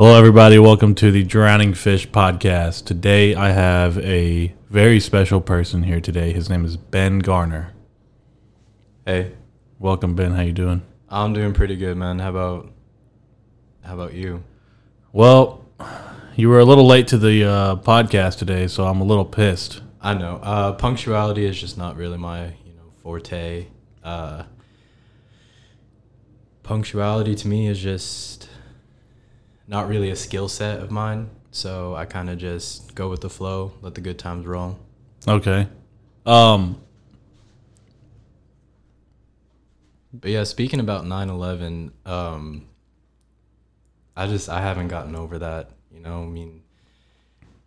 Hello, everybody. Welcome to the Drowning Fish podcast. Today, I have a very special person here today. His name is Ben Garner. Hey, Welcome, Ben. How you doing? I'm doing pretty good, man. How about how about you? Well, you were a little late to the uh, podcast today, so I'm a little pissed. I know. Uh, punctuality is just not really my, you know, forte. Uh, punctuality to me is just not really a skill set of mine. So I kind of just go with the flow, let the good times roll. Okay. Um. But yeah, speaking about 9/11, um, I just I haven't gotten over that. You know, I mean,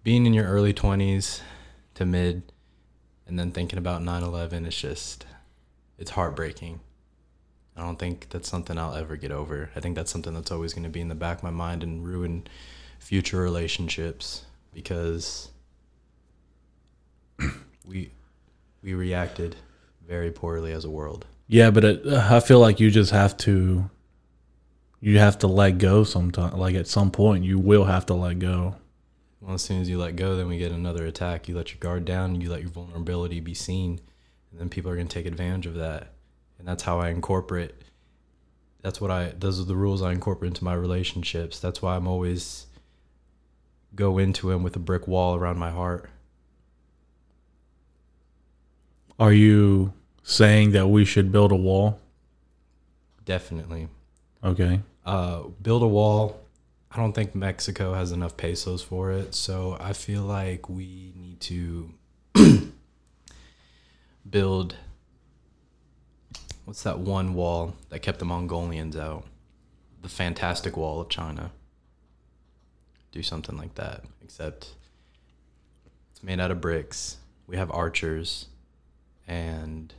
being in your early 20s to mid, and then thinking about 9/11, it's just it's heartbreaking. I don't think that's something I'll ever get over. I think that's something that's always going to be in the back of my mind and ruin future relationships because we we reacted very poorly as a world. Yeah, but it, uh, I feel like you just have to. You have to let go sometime. Like at some point, you will have to let go. Well, as soon as you let go, then we get another attack. You let your guard down, you let your vulnerability be seen, and then people are going to take advantage of that. And that's how I incorporate. That's what I. Those are the rules I incorporate into my relationships. That's why I'm always go into them with a brick wall around my heart. Are you saying that we should build a wall? Definitely. Okay. Uh, build a wall. I don't think Mexico has enough pesos for it, so I feel like we need to build. What's that one wall that kept the Mongolians out? The fantastic wall of China. Do something like that, except it's made out of bricks. We have archers, and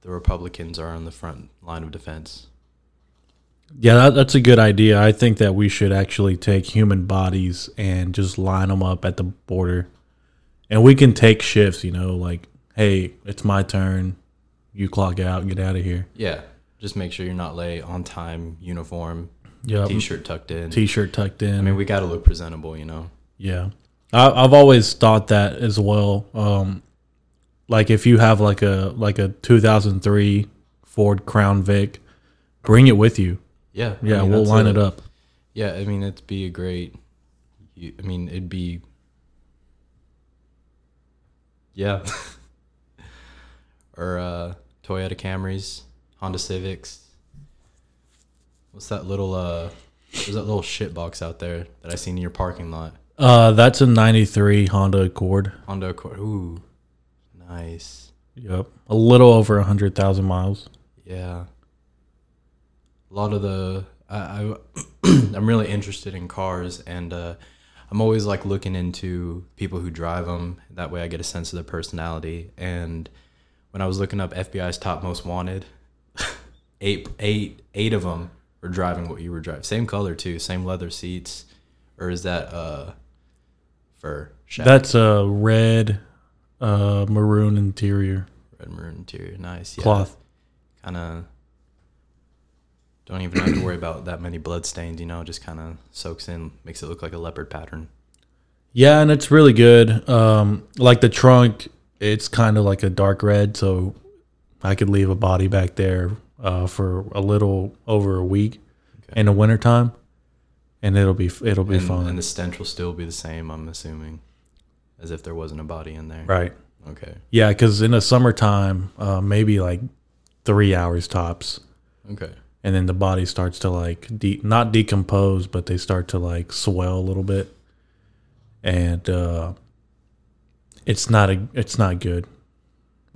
the Republicans are on the front line of defense. Yeah, that, that's a good idea. I think that we should actually take human bodies and just line them up at the border. And we can take shifts, you know, like, hey, it's my turn. You clock out, get out of here. Yeah, just make sure you're not late, on time, uniform, Yeah. t-shirt tucked in. T shirt tucked in. I mean, we got to look presentable, you know. Yeah, I, I've always thought that as well. Um, like if you have like a like a 2003 Ford Crown Vic, bring it with you. Yeah, I Yeah, mean, we'll line a- it up. Yeah, I mean, it'd be a great. I mean, it'd be. Yeah. or uh, Toyota Camrys, Honda Civics. What's that little uh? There's that little shit box out there that I seen in your parking lot. Uh, that's a '93 Honda Accord. Honda Accord. Ooh, nice. Yep, a little over a hundred thousand miles. Yeah. A lot of the I, I I'm really interested in cars and uh, I'm always like looking into people who drive them. That way I get a sense of their personality. And when I was looking up FBI's top most wanted, eight eight eight of them were driving what you were driving. Same color too, same leather seats. Or is that uh fur? Shack? That's a red, uh, maroon interior red maroon interior. Nice. Yeah. cloth. kind of don't even have to worry about that many blood stains you know just kind of soaks in makes it look like a leopard pattern Yeah, and it's really good. Um, like the trunk, it's kind of like a dark red, so I could leave a body back there uh, for a little over a week Okay. in the wintertime, and it'll be it'll be and, fun. and the stench will still be the same i'm assuming as if there wasn't a body in there right? okay Yeah, because in the summertime, uh, maybe like three hours tops, okay and then the body starts to like de- not decompose, but they start to like swell a little bit, and uh, it's not a it's not good.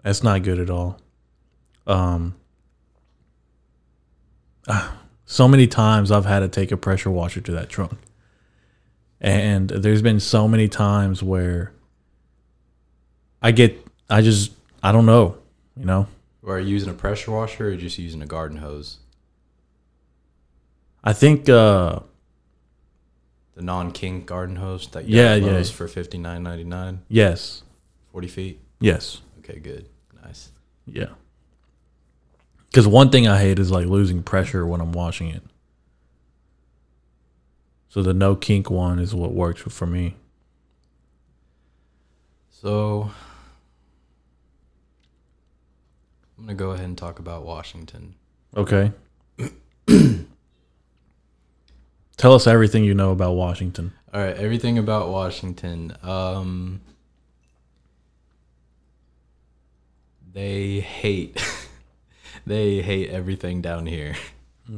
It's not good at all. Um, ah, so many times I've had to take a pressure washer to that trunk, and there's been so many times where I get I just I don't know, you know. are you using a pressure washer or just using a garden hose I think uh the non-kink garden hose that you Yeah, yeah, yeah. for 59.99 yes. 40 feet Yes. okay good nice Yeah. Because one thing I hate is like losing pressure when I'm washing it. So the no kink one is what works for me. So I'm gonna go ahead and talk about Washington. Okay. Tell us everything you know about Washington. All right, everything about Washington. Um, they hate, they hate everything down here.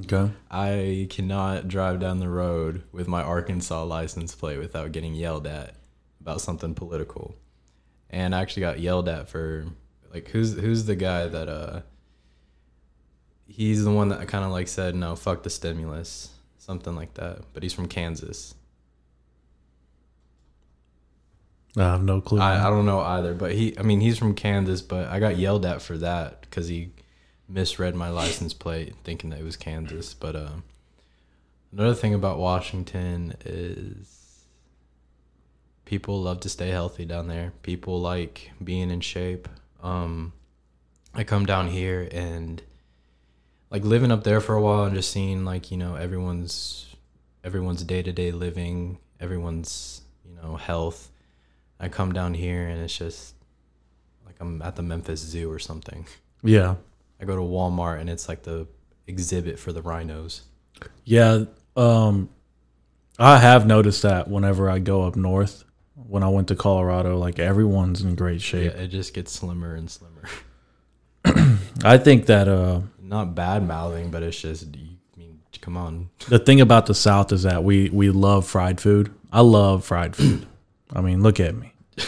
Okay. I cannot drive down the road with my Arkansas license plate without getting yelled at about something political. And I actually got yelled at for like who's who's the guy that uh he's the one that kind of like said no fuck the stimulus something like that but he's from Kansas. I have no clue. I, I don't know either, but he I mean he's from Kansas, but I got yelled at for that because he misread my license plate thinking that it was Kansas. But um, another thing about Washington is people love to stay healthy down there. People like being in shape. Um, I come down here and like living up there for a while and just seeing like you know everyone's everyone's day to day living, everyone's you know health. I come down here and it's just like I'm at the Memphis Zoo or something. yeah. I go to Walmart and it's like the exhibit for the rhinos. Yeah. Um, I have noticed that whenever I go up north, when I went to Colorado, like everyone's in great Yeah, shape. it just gets slimmer and slimmer. I think that uh, Not bad mouthing, but it's just I mean, come on. the thing about the South is that we we love fried food. I love fried food. I mean, look at me.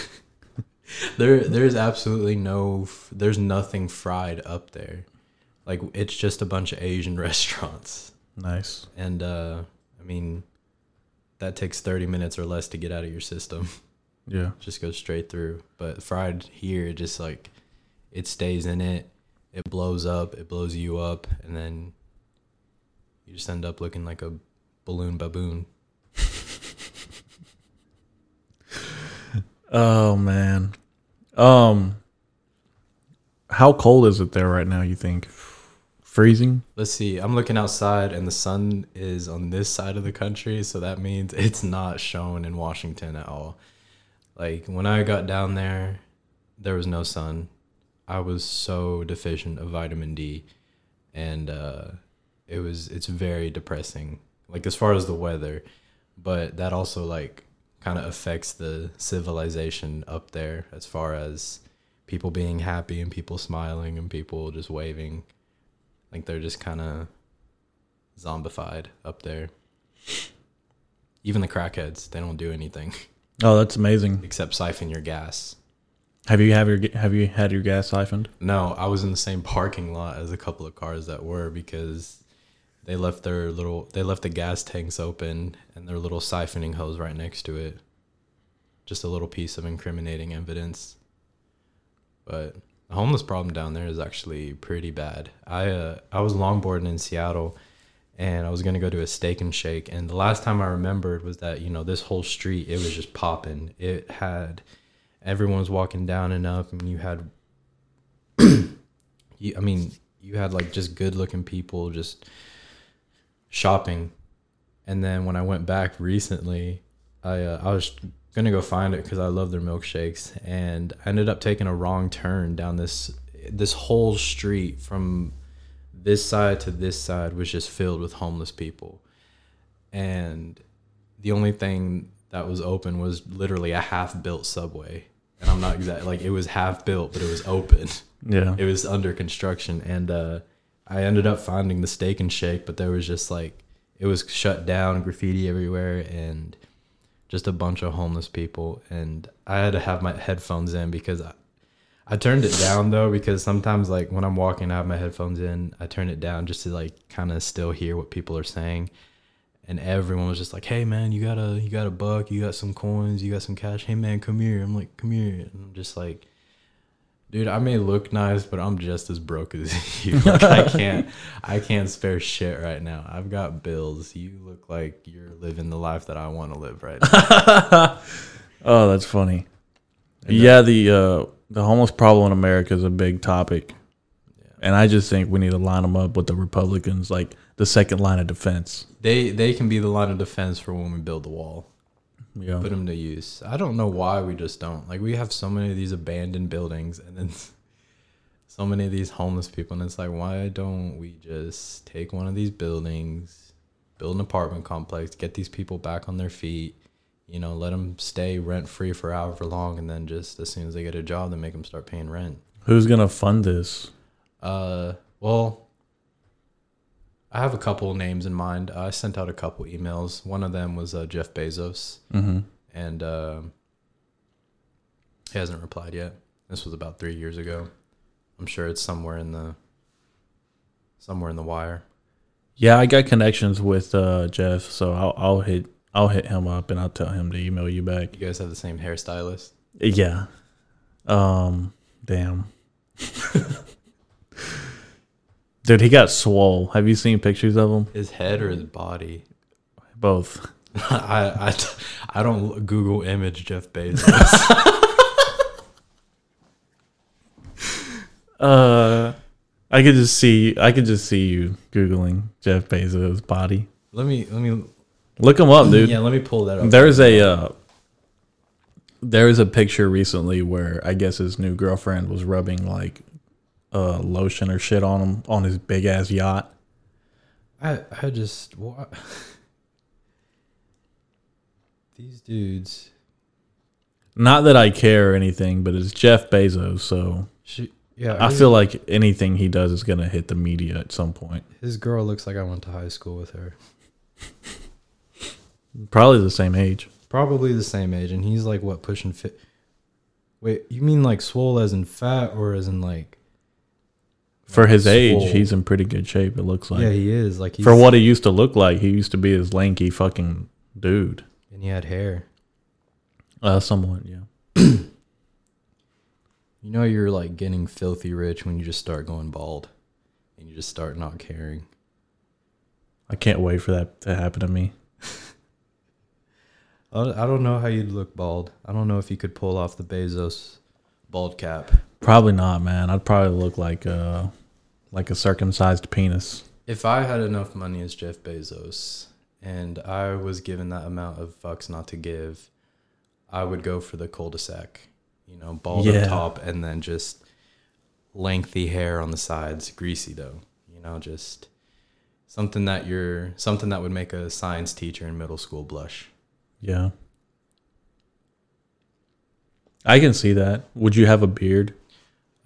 There, there's absolutely no, there's nothing fried up there. Like it's just a bunch of Asian restaurants, Nice. and uh, I mean, that takes 30 minutes or less to get out of your system. Yeah. just goes straight through. But fried here, it just like it stays in it. It blows up. It blows you up, and then you just end up looking like a balloon baboon. Oh man. Um how cold is it there right now, you think? Freezing? Let's see. I'm looking outside, and the sun is on this side of the country, so that means it's not shown in Washington at all. Like when I got down there, there was no sun. I was so deficient of vitamin D, and uh, it was it's very depressing. Like as far as the weather, but that also like kind of affects the civilization up there as far as people being happy and people smiling and people just waving. Like they're just kind of zombified up there. Even the crackheads, they don't do anything Oh, that's amazing. except siphon your gas. Have you have your have you had your gas siphoned? No, I was in the same parking lot as a couple of cars that were because they left their little they left the gas tanks open and their little siphoning hose right next to it. Just a little piece of incriminating evidence. But the homeless problem down there is actually pretty bad. I uh, I was longboarding in Seattle and I was gonna go to a steak and shake and the last time I remembered was that, you know, this whole street it was just popping. It had everyone was walking down and up and you had you, I mean, you had like just good looking people just shopping. And then when I went back recently, I uh, I was gonna go find it because I love their milkshakes, and I ended up taking a wrong turn down this this whole street from this side to this side was just filled with homeless people, and the only thing that was open was literally a half built subway. And I'm not exact like it was half built, but it was open. Yeah. it was under construction. And uh i ended up finding the steak and shake but there was just like it was shut down graffiti everywhere and just a bunch of homeless people. And i had to have my headphones in because i, I turned it down though because sometimes like when i'm walking i have my headphones in. I turn it down just to like kind of still hear what people are saying and everyone was just like hey man you got a you got a buck you got some coins you got some cash hey man come here i'm like come here and i'm just like Dude, I may look nice, but I'm just as broke as you. Like, I can't, I can't spare shit right now. I've got bills. You look like you're living the life that I want to live right now. Oh, that's funny. Yeah, the uh, the homeless problem in America is a big topic. And I just think we need to line them up with the Republicans, like the second line of defense. They they can be the line of defense for when we build the wall. Yeah. Put them to use. I don't know why we just don't. Like we have so many of these abandoned buildings, and then so many of these homeless people, and it's like, why don't we just take one of these buildings, build an apartment complex, get these people back on their feet, you know, let them stay rent free for however long, and then just as soon as they get a job, then make them start paying rent. Who's gonna fund this? Uh, well, I have a couple names in mind. I sent out a couple emails. One of them was uh, Jeff Bezos, Mm-hmm. and uh, he hasn't replied yet. This was about three years ago. I'm sure it's somewhere in the somewhere in the wire. Yeah, I got connections with uh, Jeff, so I'll, I'll hit I'll hit him up and I'll tell him to email you back. You guys have the same hairstylist. Yeah. Um. Damn. Dude, he got swole. Have you seen pictures of him? His head or his body? Both. I, I I don't Google image Jeff Bezos. Uh, I could just see. I could just see you googling Jeff Bezos' body. let me let me Look him up, dude. yeah let me pull that up. There's a uh, there is a picture recently where I guess his new girlfriend was rubbing like uh lotion or shit on him on his big ass yacht. I I just what these dudes. Not that I care or anything, but it's Jeff Bezos, so She, yeah, I feel like anything he does is gonna hit the media at some point. his girl looks like I went to high school with her. Probably the same age. Probably the same age, and he's like what pushing fit. Wait, you mean like swole as in fat, or as in like? For his age, Swole. he's in pretty good shape. It looks like yeah, he is. Like he's, for what he used to look like. He used to be this lanky fucking dude. and he had hair. Uh, somewhat, yeah. You know, you're like getting filthy rich when you just start going bald, and you just start not caring. I can't wait for that to happen to me. I I don't know how you'd look bald. I don't know if you could pull off the Bezos bald cap. Probably not, man. I'd probably look like a like a circumcised penis. If I had enough money as Jeff Bezos and I was given that amount of fucks not to give, I would go for the cul-de-sac. You know, bald Yeah. up top and then just lengthy hair on the sides, greasy though. You know, just something that you're something that would make a science teacher in middle school blush. Yeah. I can see that. Would you have a beard?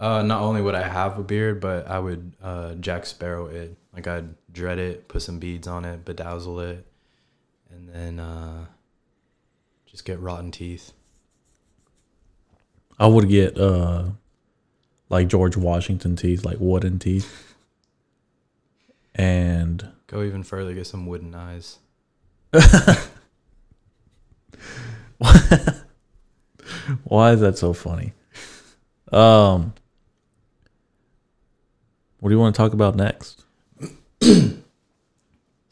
Uh, not only would I have a beard, but I would uh, Jack Sparrow it. Like I'd dread it, put some beads on it, bedazzle it, and then uh, just get rotten teeth. I would get uh like George Washington teeth, like wooden teeth. And Go even further, get some wooden eyes. why is that so funny? Um What do you want to talk about next? Let's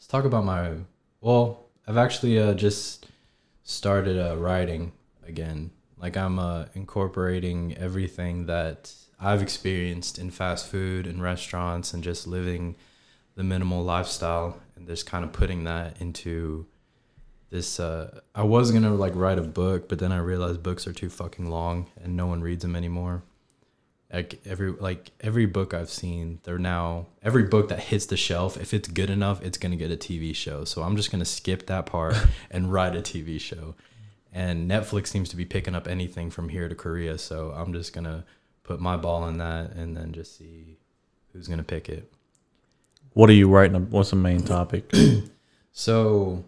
talk about my. Well, I've actually uh, just started uh, writing again. Like I'm uh, incorporating everything that I've experienced in fast food and restaurants and just living the minimal lifestyle and just kind of putting that into this uh I was to like write a book but then I realized books are too fucking long and no one reads them anymore. Like every like every book I've seen, they're now every book that hits the shelf, if it's good enough, it's going to get a TV show. So I'm just going to skip that part and write a TV show. And Netflix seems to be picking up anything from here to Korea, so I'm just going to put my ball in that and then just see who's going to pick it. What are you writing? What's the main topic? So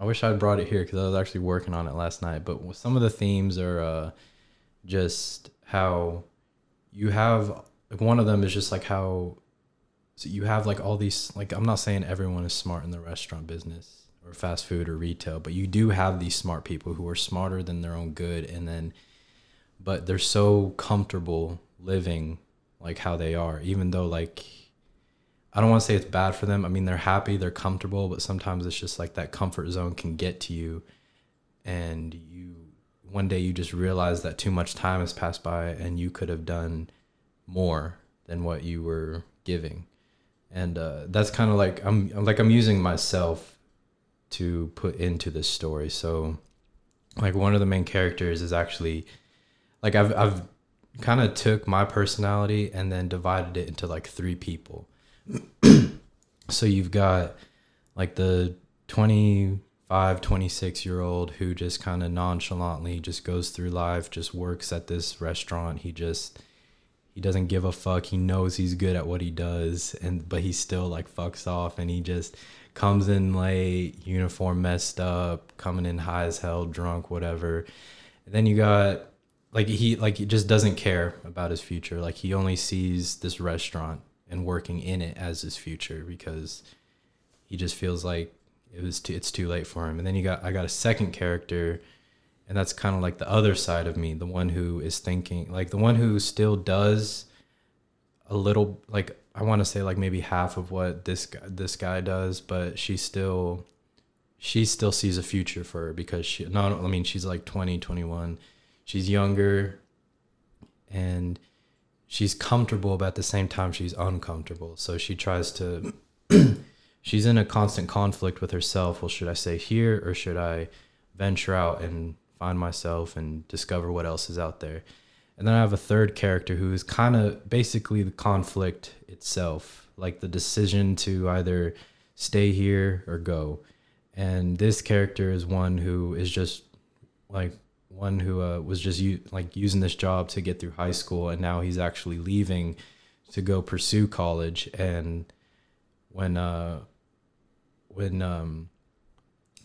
I wish I'd brought it here because I was actually working on it last night. But some of the themes are uh, just how you have like one of them is just like how so you have like all these like I'm not saying everyone is smart in the restaurant business or fast food or retail, but you do have these smart people who are smarter than their own good, and then but they're so comfortable living like how they are, even though like I don't want to say it's bad for them. I mean, they're happy, they're comfortable, but sometimes it's just like that comfort zone can get to you, and you one day you just realize that too much time has passed by and you could have done more than what you were giving. And uh, that's kind of like I'm, like i'm using myself to put into this story. So like one of the main characters is actually like i've i've kind of took my personality and then divided it into like three people. So you've got like the 25 26 year old who just kind of nonchalantly just goes through life just works at this restaurant. He just he doesn't give a fuck. He knows he's good at what he does and but he still like fucks off and he just comes in late uniform messed up coming in high as hell drunk whatever. And then you got like he like he just doesn't care about his future. Like he only sees this restaurant and working in it as his future because he just feels like it was too, it's too late for him. And then you got i got a second character and that's kind of like the other side of me the one who is thinking like the one who still does a little like i want to say like maybe half of what this guy this guy does but she still she still sees a future for her because she no i mean she's like 20 21 she's younger and she's comfortable but at the same time she's uncomfortable. So she tries to she's in a constant conflict with herself. Well should i stay here or should i venture out and find myself and discover what else is out there? And then i have a third character who is kind of basically the conflict itself like the decision to either stay here or go. And this character is one who is just like one who uh, was just u- like using this job to get through high school and now he's actually leaving to go pursue college. And when uh when um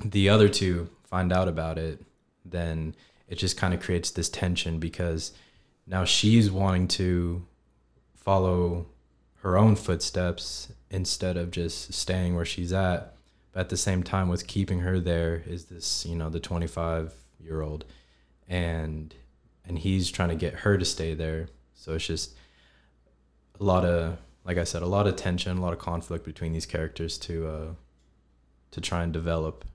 the other two find out about it then it just kind of creates this tension because now she's wanting to follow her own footsteps instead of just staying where she's at. But at the same time what's keeping her there is this you know the 25 year old and and he's trying to get her to stay there. So it's just a lot of like i said a lot of tension a lot of conflict between these characters to uh to try and develop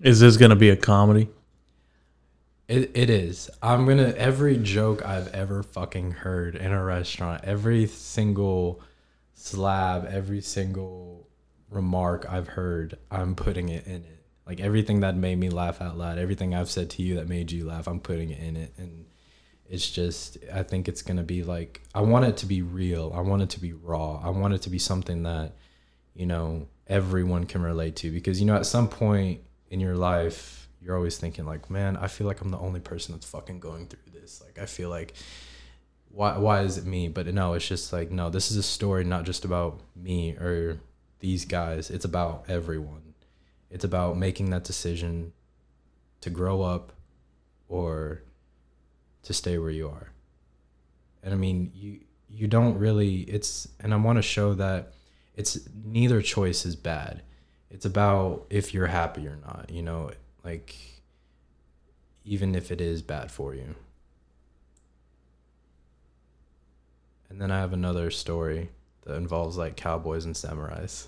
Is this gonna be a comedy? It, it is. I'm gonna every joke I've ever fucking heard in a restaurant, every single slab, every single remark I've heard, I'm putting it in it. Like everything that made me laugh out loud, everything I've said to you that made you laugh, I'm putting it in it. And it's just I think it's gonna be like I want it to be real. I want it to be raw. I want it to be something that, you know, everyone can relate to. Because, you know, at some point in your life you're always thinking like, man, I feel like I'm the only person that's fucking going through this. Like I feel like why why is it me? But no, it's just like no, this is a story not just about me or these guys. It's about everyone. It's about making that decision to grow up or to stay where you are. And I mean, you you don't really it's and I want to show that it's neither choice is bad. It's about if you're happy or not, you know like even if it is bad for you. And then I have another story that involves like cowboys and samurais.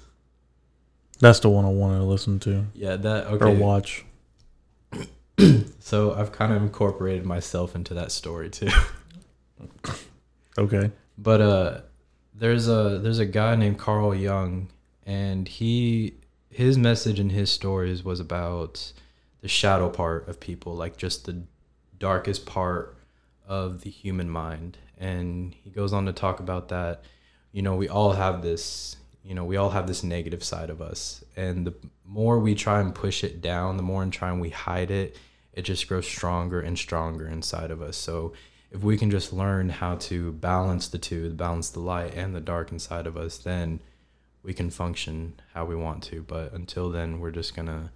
That's the one I want to listen to Yeah, that okay. or watch. So I've kind of incorporated myself into that story too. Okay. But uh there's a there's a guy named Carl Jung and he his message in his stories was about the shadow part of people, like just the darkest part of the human mind. And he goes on to talk about that, you know, we all have this, you know, we all have this negative side of us. And the more we try and push it down, the more and try and we hide it, it just grows stronger and stronger inside of us. So if we can just learn how to balance the two, balance the light and the dark inside of us, then we can function how we want to. But until then, we're just going to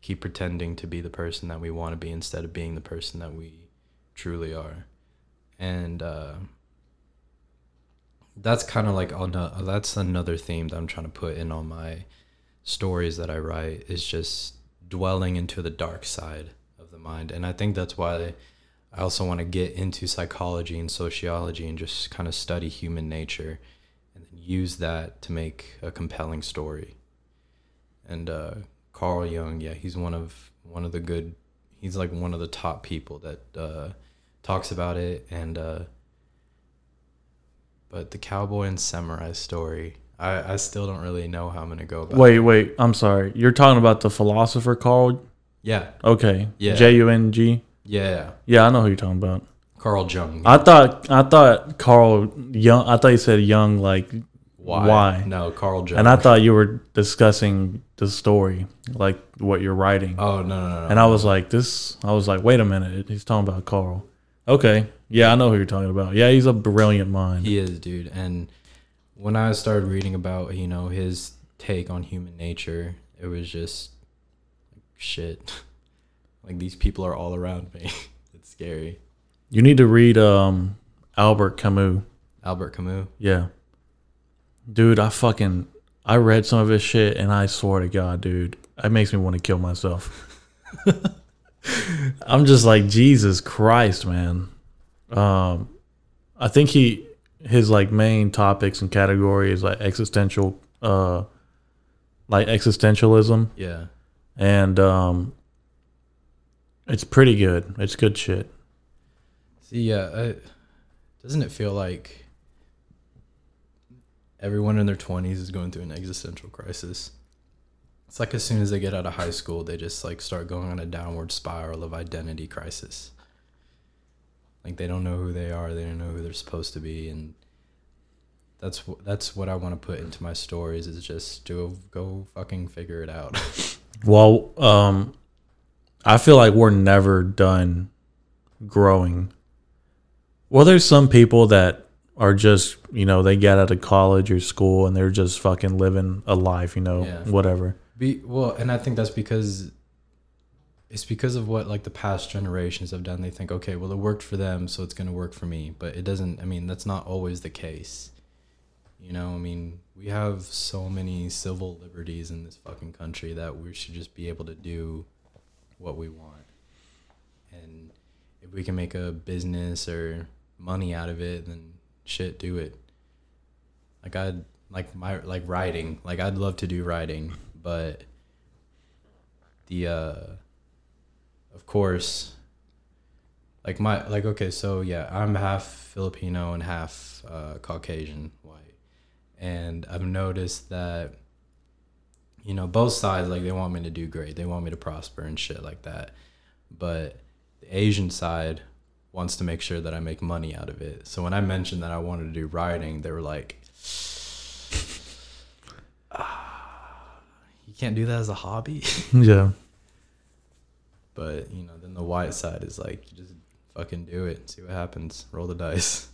keep pretending to be the person that we want to be instead of being the person that we truly are. And uh, that's kind of like ano- that's another theme that I'm trying to put in all my stories that I write is just dwelling into the dark side mind. And I think that's why I also want to get into psychology and sociology and just kind of study human nature and then use that to make a compelling story. And uh, Carl Jung, yeah, he's one of one of the good. He's like one of the top people that uh, talks about it, and uh, but the cowboy and samurai story. I, I still don't really know how I'm gonna go about. Wait, wait. I'm sorry. You're talking about the philosopher Carl? Yeah, Okay. Yeah. J U N G. yeah. Yeah, I know who you're talking about. Carl Jung. I thought I thought Carl Young. I thought you said Young like, why? why? No, Carl Jung. and I thought you were discussing the story, like what you're writing. Oh no no no. And I was like, this. I was like, wait a minute. He's talking about Carl. Okay. Yeah, I know who you're talking about. Yeah, he's a brilliant mind. He is, dude. And when I started reading about, you know, his take on human nature, it was just shit. like these people are all around me. it's scary. You need to read um Albert Camus. Albert Camus. Yeah. Dude, I fucking I read some of his shit and I swear to God, dude, it makes me want to kill myself. I'm just like Jesus Christ, man. Um I think he his like main topics and category is like existential uh like existentialism Yeah. And um it's pretty good. It's good shit. See, yeah, doesn't it feel like everyone in their 20s is going through an existential crisis? It's like as soon as they get out of high school, they just like start going on a downward spiral of identity crisis. Like they don't know who they are, they don't know who they're supposed to be, and that's that's what I want to put into my stories is just to go fucking figure it out. Well, um, I feel like we're never done growing. Well, there's some people that are just, you know, they get out of college or school and they're just fucking living a life, you know, Yeah. whatever. Be well, and I think that's because it's because of what like the past generations have done. They think, okay, well, it worked for them, so it's gonna work for me. But it doesn't. I mean, that's not always the case. You know, I mean, we have so many civil liberties in this fucking country that we should just be able to do what we want. And if we can make a business or money out of it, then shit, do it. Like I'd like my like writing. Like I'd love to do writing, but the uh of course like my like okay, so yeah, I'm half Filipino and half uh Caucasian. And I've noticed that you know, both sides like they want me to do great. They want me to prosper and shit like that. But the Asian side wants to make sure that I make money out of it. So when I mentioned that I wanted to do writing, they were like, ah, "You can't do that as a hobby." Yeah. but you know, then the white side is like, "You just fucking do it, see what happens, roll the dice.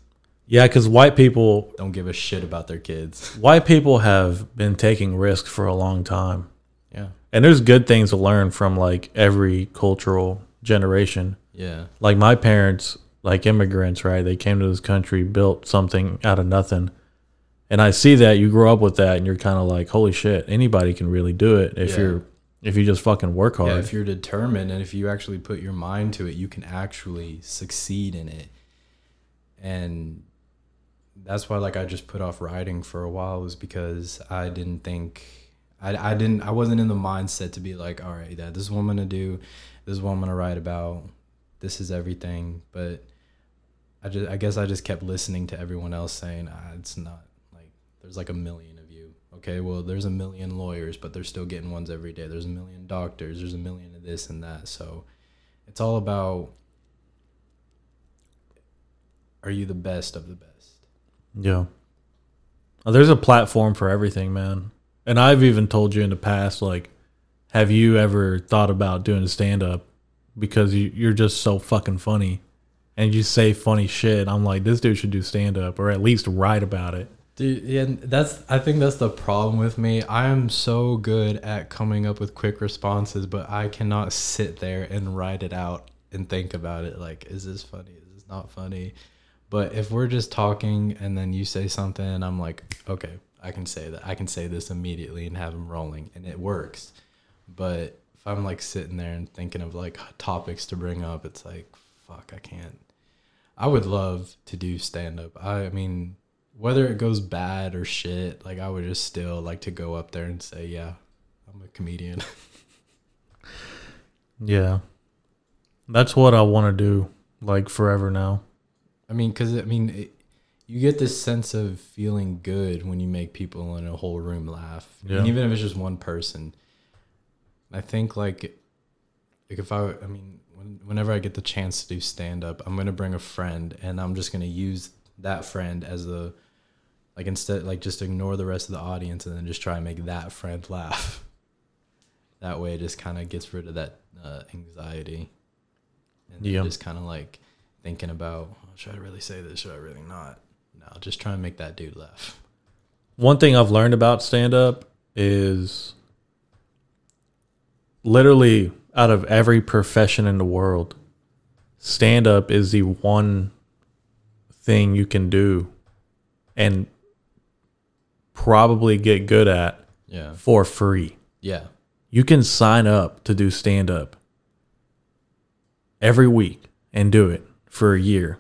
Yeah, because white people, Don't give a shit about their kids." white people have been taking risks for a long time. Yeah, And there's good things to learn from like every cultural generation. yeah, like my parents like immigrants right they came to this country built something out of nothing and i see that you grow up with that and you're kind of like holy shit anybody can really do it if Yeah. you're if you just fucking work hard yeah. If you're determined and if you actually put your mind to it, you can actually succeed in it. And that's why like I just put off writing for a while was because I didn't think I, I didn't I wasn't in the mindset to be like, all right, that this is what I'm gonna do, this is what I'm gonna write about, this is everything. But I just I guess I just kept listening to everyone else saying, ah, it's not like there's like a million of you. Okay, well there's a million lawyers, but they're still getting ones every day. There's a million doctors, there's a million of this and that. So it's all about are you the best of the best? Yeah Uh, there's a platform for everything man and i've even told you in the past like have you ever thought about doing stand up because you, you're just so fucking funny and you say funny shit i'm like this dude should do stand up or at least write about it Dude, yeah, that's. I think that's the problem with me. I am so good at coming up with quick responses, but I cannot sit there and write it out and think about it. Like, is this funny? Is this not funny? But if we're just talking and then you say something, I'm like, okay, I can say that. I can say this immediately and have them rolling, and it works. But if I'm like sitting there and thinking of like topics to bring up, it's like, fuck, I can't. I would love to do stand up. I, mean, whether it goes bad or shit, like I would just still like to go up there and say, yeah, I'm a comedian. Yeah. That's what I want to do like forever now. I mean, because I mean, it, you get this sense of feeling good when you make people in a whole room laugh, Yeah. and even if it's just one person. I think like, like if I, I mean, when, whenever I get the chance to do stand up, I'm gonna bring a friend, and I'm just gonna use that friend as a, like instead, like just ignore the rest of the audience, and then just try and make that friend laugh. That way, it just kind of gets rid of that uh, anxiety, and Yeah. just kind of like thinking about, should I really say this? Should I really not? No, just try and make that dude laugh. One thing I've learned about stand up is literally out of every profession in the world, stand up is the one thing you can do and probably get good at Yeah, for free. yeah, You can sign up to do stand up every week and do it for a year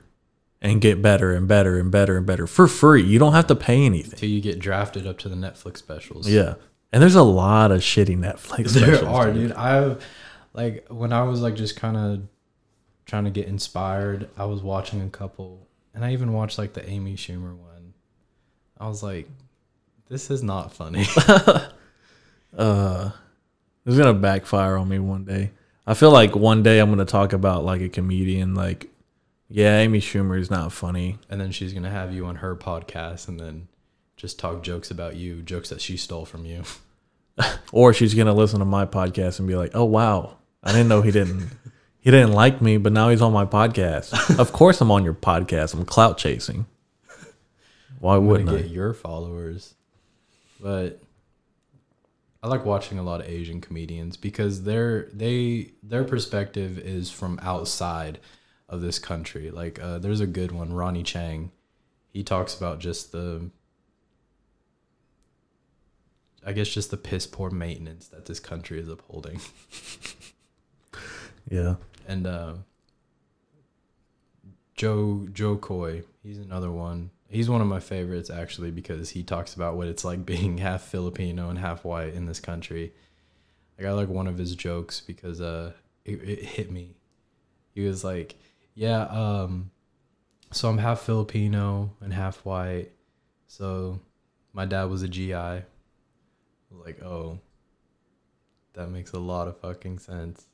and get better and better and better and better for free. You don't have to pay anything. Until you get drafted up to the Netflix specials. Yeah. And there's a lot of shitty Netflix there specials. are, dude. I like when I was like just kind of trying to get inspired. I was watching a couple, and I even watched like the Amy Schumer one. I was like, this is not funny. Uh, it's gonna backfire on me one day. I feel like one day I'm gonna talk about like a comedian, like, yeah, Amy Schumer is not funny. and then she's gonna have you on her podcast, and then just talk jokes about you, jokes that she stole from you. Or she's gonna listen to my podcast and be like, oh wow, I didn't know he didn't he didn't like me, but now he's on my podcast. of course I'm on your podcast. I'm clout chasing. Why I'm wouldn't I? get your followers. But I like watching a lot of Asian comedians because their they their perspective is from outside of this country. Like uh, there's a good one, Ronny Chieng. He talks about just the I guess just the piss poor maintenance that this country is upholding. Yeah. And uh, Joe Jo Koy, he's another one. He's one of my favorites actually because he talks about what it's like being half Filipino and half white in this country. Like I like one of his jokes because uh, it, it hit me. He was like, "Yeah, um, so I'm half Filipino and half white. So my dad was a GI." I was like, "Oh, that makes a lot of fucking sense."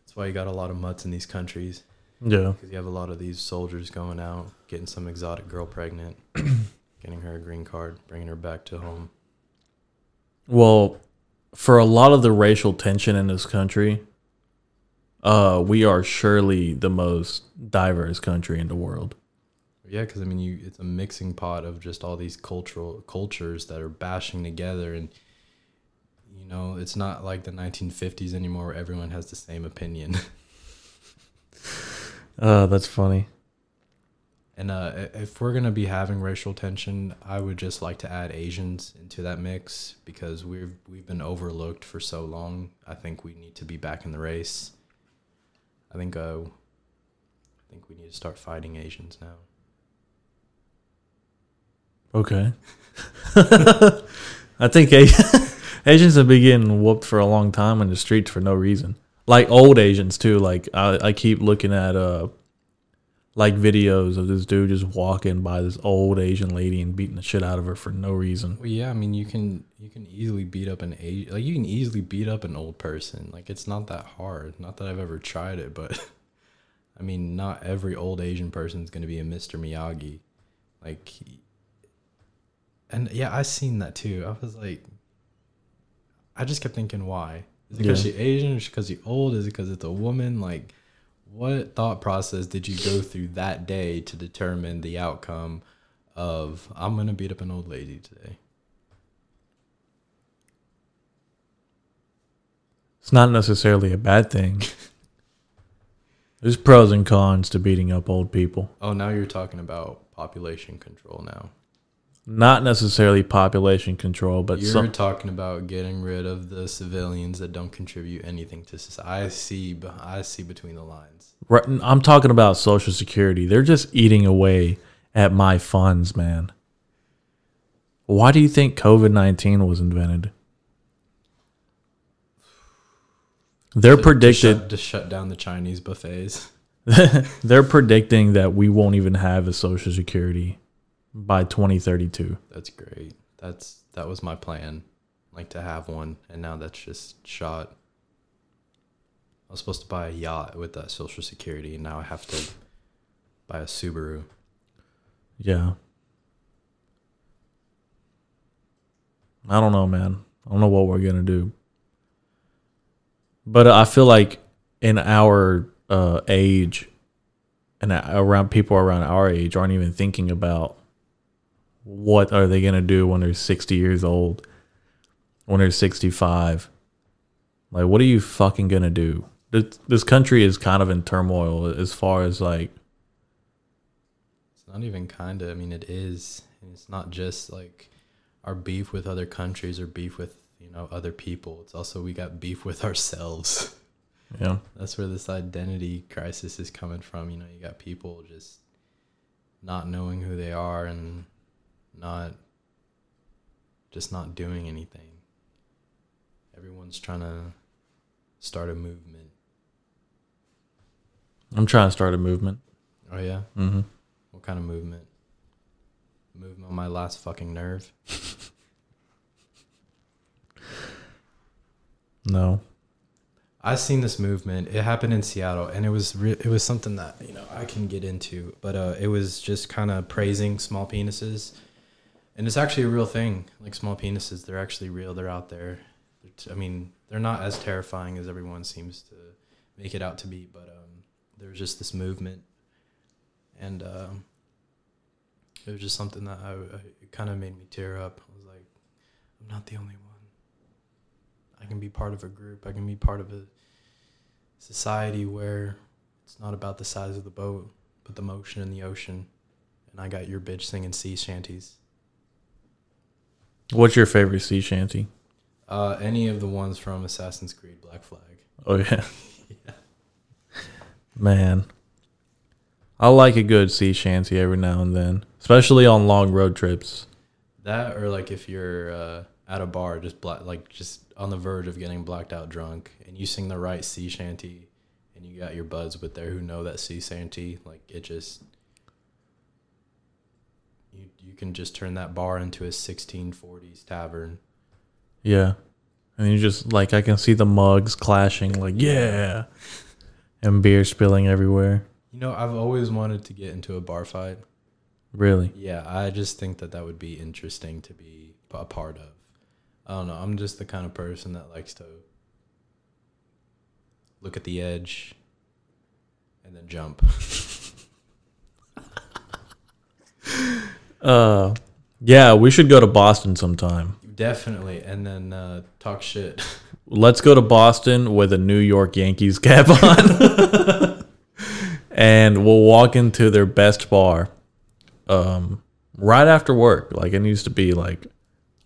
That's why you got a lot of mutts in these countries Yeah. because you have a lot of these soldiers going out, getting some exotic girl pregnant, getting her a green card, bringing her back to home. Well, for a lot of the racial tension in this country, uh, we are surely the most diverse country in the world. Yeah, because I mean, you it's a mixing pot of just all these cultural cultures that are bashing together, and you know, it's not like the 1950s anymore where everyone has the same opinion. Uh, that's funny. And uh, if we're gonna be having racial tension, I would just like to add Asians into that mix because we've we've been overlooked for so long. I think we need to be back in the race. I think uh, I think we need to start fighting Asians now. Okay. I think Asians have been getting whooped for a long time in the streets for no reason. Like old Asians too. Like I, I keep looking at uh, like videos of this dude just walking by this old Asian lady and beating the shit out of her for no reason. Well, yeah, I mean, you can you can easily beat up an age like you can easily beat up an old person. Like it's not that hard. Not that I've ever tried it, but I mean, not every old Asian person is going to be a Mr. Miyagi. Like, and yeah, I seen that too. I was like, I just kept thinking, why? Is it because Yeah. she Asian? Is it because she's old? Is it because it's a woman? Like, what thought process did you go through that day to determine the outcome of I'm gonna beat up an old lady today? It's not necessarily a bad thing. There's pros and cons to beating up old people. Oh, now you're talking about population control now. Not necessarily population control, but you're some, talking about getting rid of the civilians that don't contribute anything to society. I see. I see between the lines. Right, I'm talking about Social Security. They're just eating away at my funds, man. Why do you think COVID 19 was invented? They're To- to predicted. shut, to shut down the Chinese buffets. They're predicting that we won't even have a social security by 2032. That's great. That's that was my plan, like to have one, and now that's just shot. I was supposed to buy a yacht with that social security, and now I have to buy a Subaru. Yeah. I don't know, man. I don't know what we're gonna do. But I feel like in our uh, age, and around people around our age aren't even thinking about what are they gonna do when they're sixty years old, when they're sixty five. Like, what are you fucking gonna do? This this country is kind of in turmoil as far as like It's not even kind of. I mean, it is. And it's not just like our beef with other countries or beef with you know other people. It's also we got beef with ourselves. yeah. That's where this identity crisis is coming from. You know, you got people just not knowing who they are and not just not doing anything. Everyone's trying to start a movement. I'm trying to start a movement. Oh yeah, Mm-hmm. what kind of movement? Movement on my last fucking nerve. No. I seen this movement. It happened in Seattle, and it was re- it was something that you know I can get into, but uh, it was just kind of praising small penises, and it's actually a real thing. Like small penises, they're actually real. They're out there. They're t- I mean, they're not as terrifying as everyone seems to make it out to be, but um, there was just this movement, and um, it was just something that I, I kind of made me tear up. I was like, I'm not the only one. I can be part of a group. I can be part of a society where it's not about the size of the boat, but the motion in the ocean. And I got your bitch singing sea shanties. What's your favorite sea shanty? Uh, any of the ones from Assassin's Creed Black Flag. Oh yeah. Man. I like a good sea shanty every now and then, especially on long road trips. That or like if you're uh, at a bar, just black, like just on the verge of getting blacked out drunk, and you sing the right sea shanty, and you got your buds with there who know that sea shanty, like it just can just turn that bar into a 1640s tavern. Yeah. And you just like I can see the mugs clashing like yeah. And beer spilling everywhere. You know, I've always wanted to get into a bar fight. Really. Yeah, I just think that that would be interesting to be a part of. I don't know. I'm just the kind of person that likes to look at the edge and then jump. Uh yeah, we should go to Boston sometime. Definitely, and then uh, talk shit. Let's go to Boston with a New York Yankees cap on. and we'll walk into their best bar um right after work. Like it needs to be like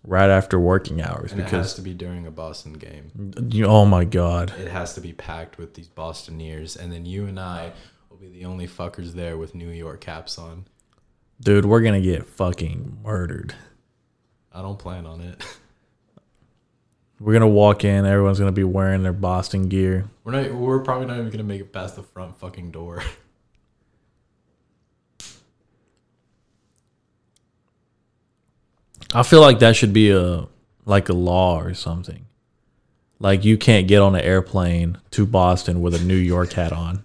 right after working hours And it has to be during a Boston game. you, oh my god. It has to be packed with these Bostoniers, and then you and I will be the only fuckers there with New York caps on. Dude, we're to get fucking murdered. I don't plan on it. We're to walk in, everyone's to be wearing their Boston gear. We're not. We're probably not even gonna make it past the front fucking door. I feel like that should be a like a law or something. Like you can't get on an airplane to Boston with a New York hat on.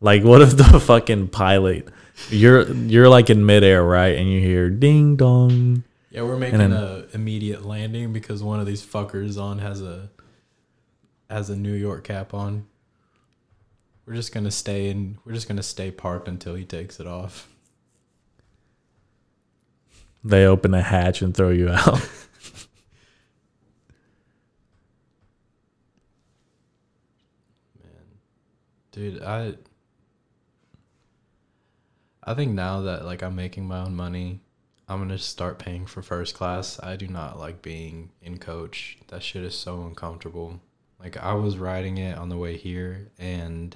Like what if the fucking pilot you're you're like in midair, right? And you hear ding dong. Yeah, we're making then- a immediate landing because one of these fuckers on has a has a New York cap on. We're just gonna stay in. We're just gonna stay parked until he takes it off. They open a hatch and throw you out. Man, dude, I I think now that like I'm making my own money, I'm gonna start paying for first class. I do not like being in coach. That shit is so uncomfortable. Like I was riding it on the way here, and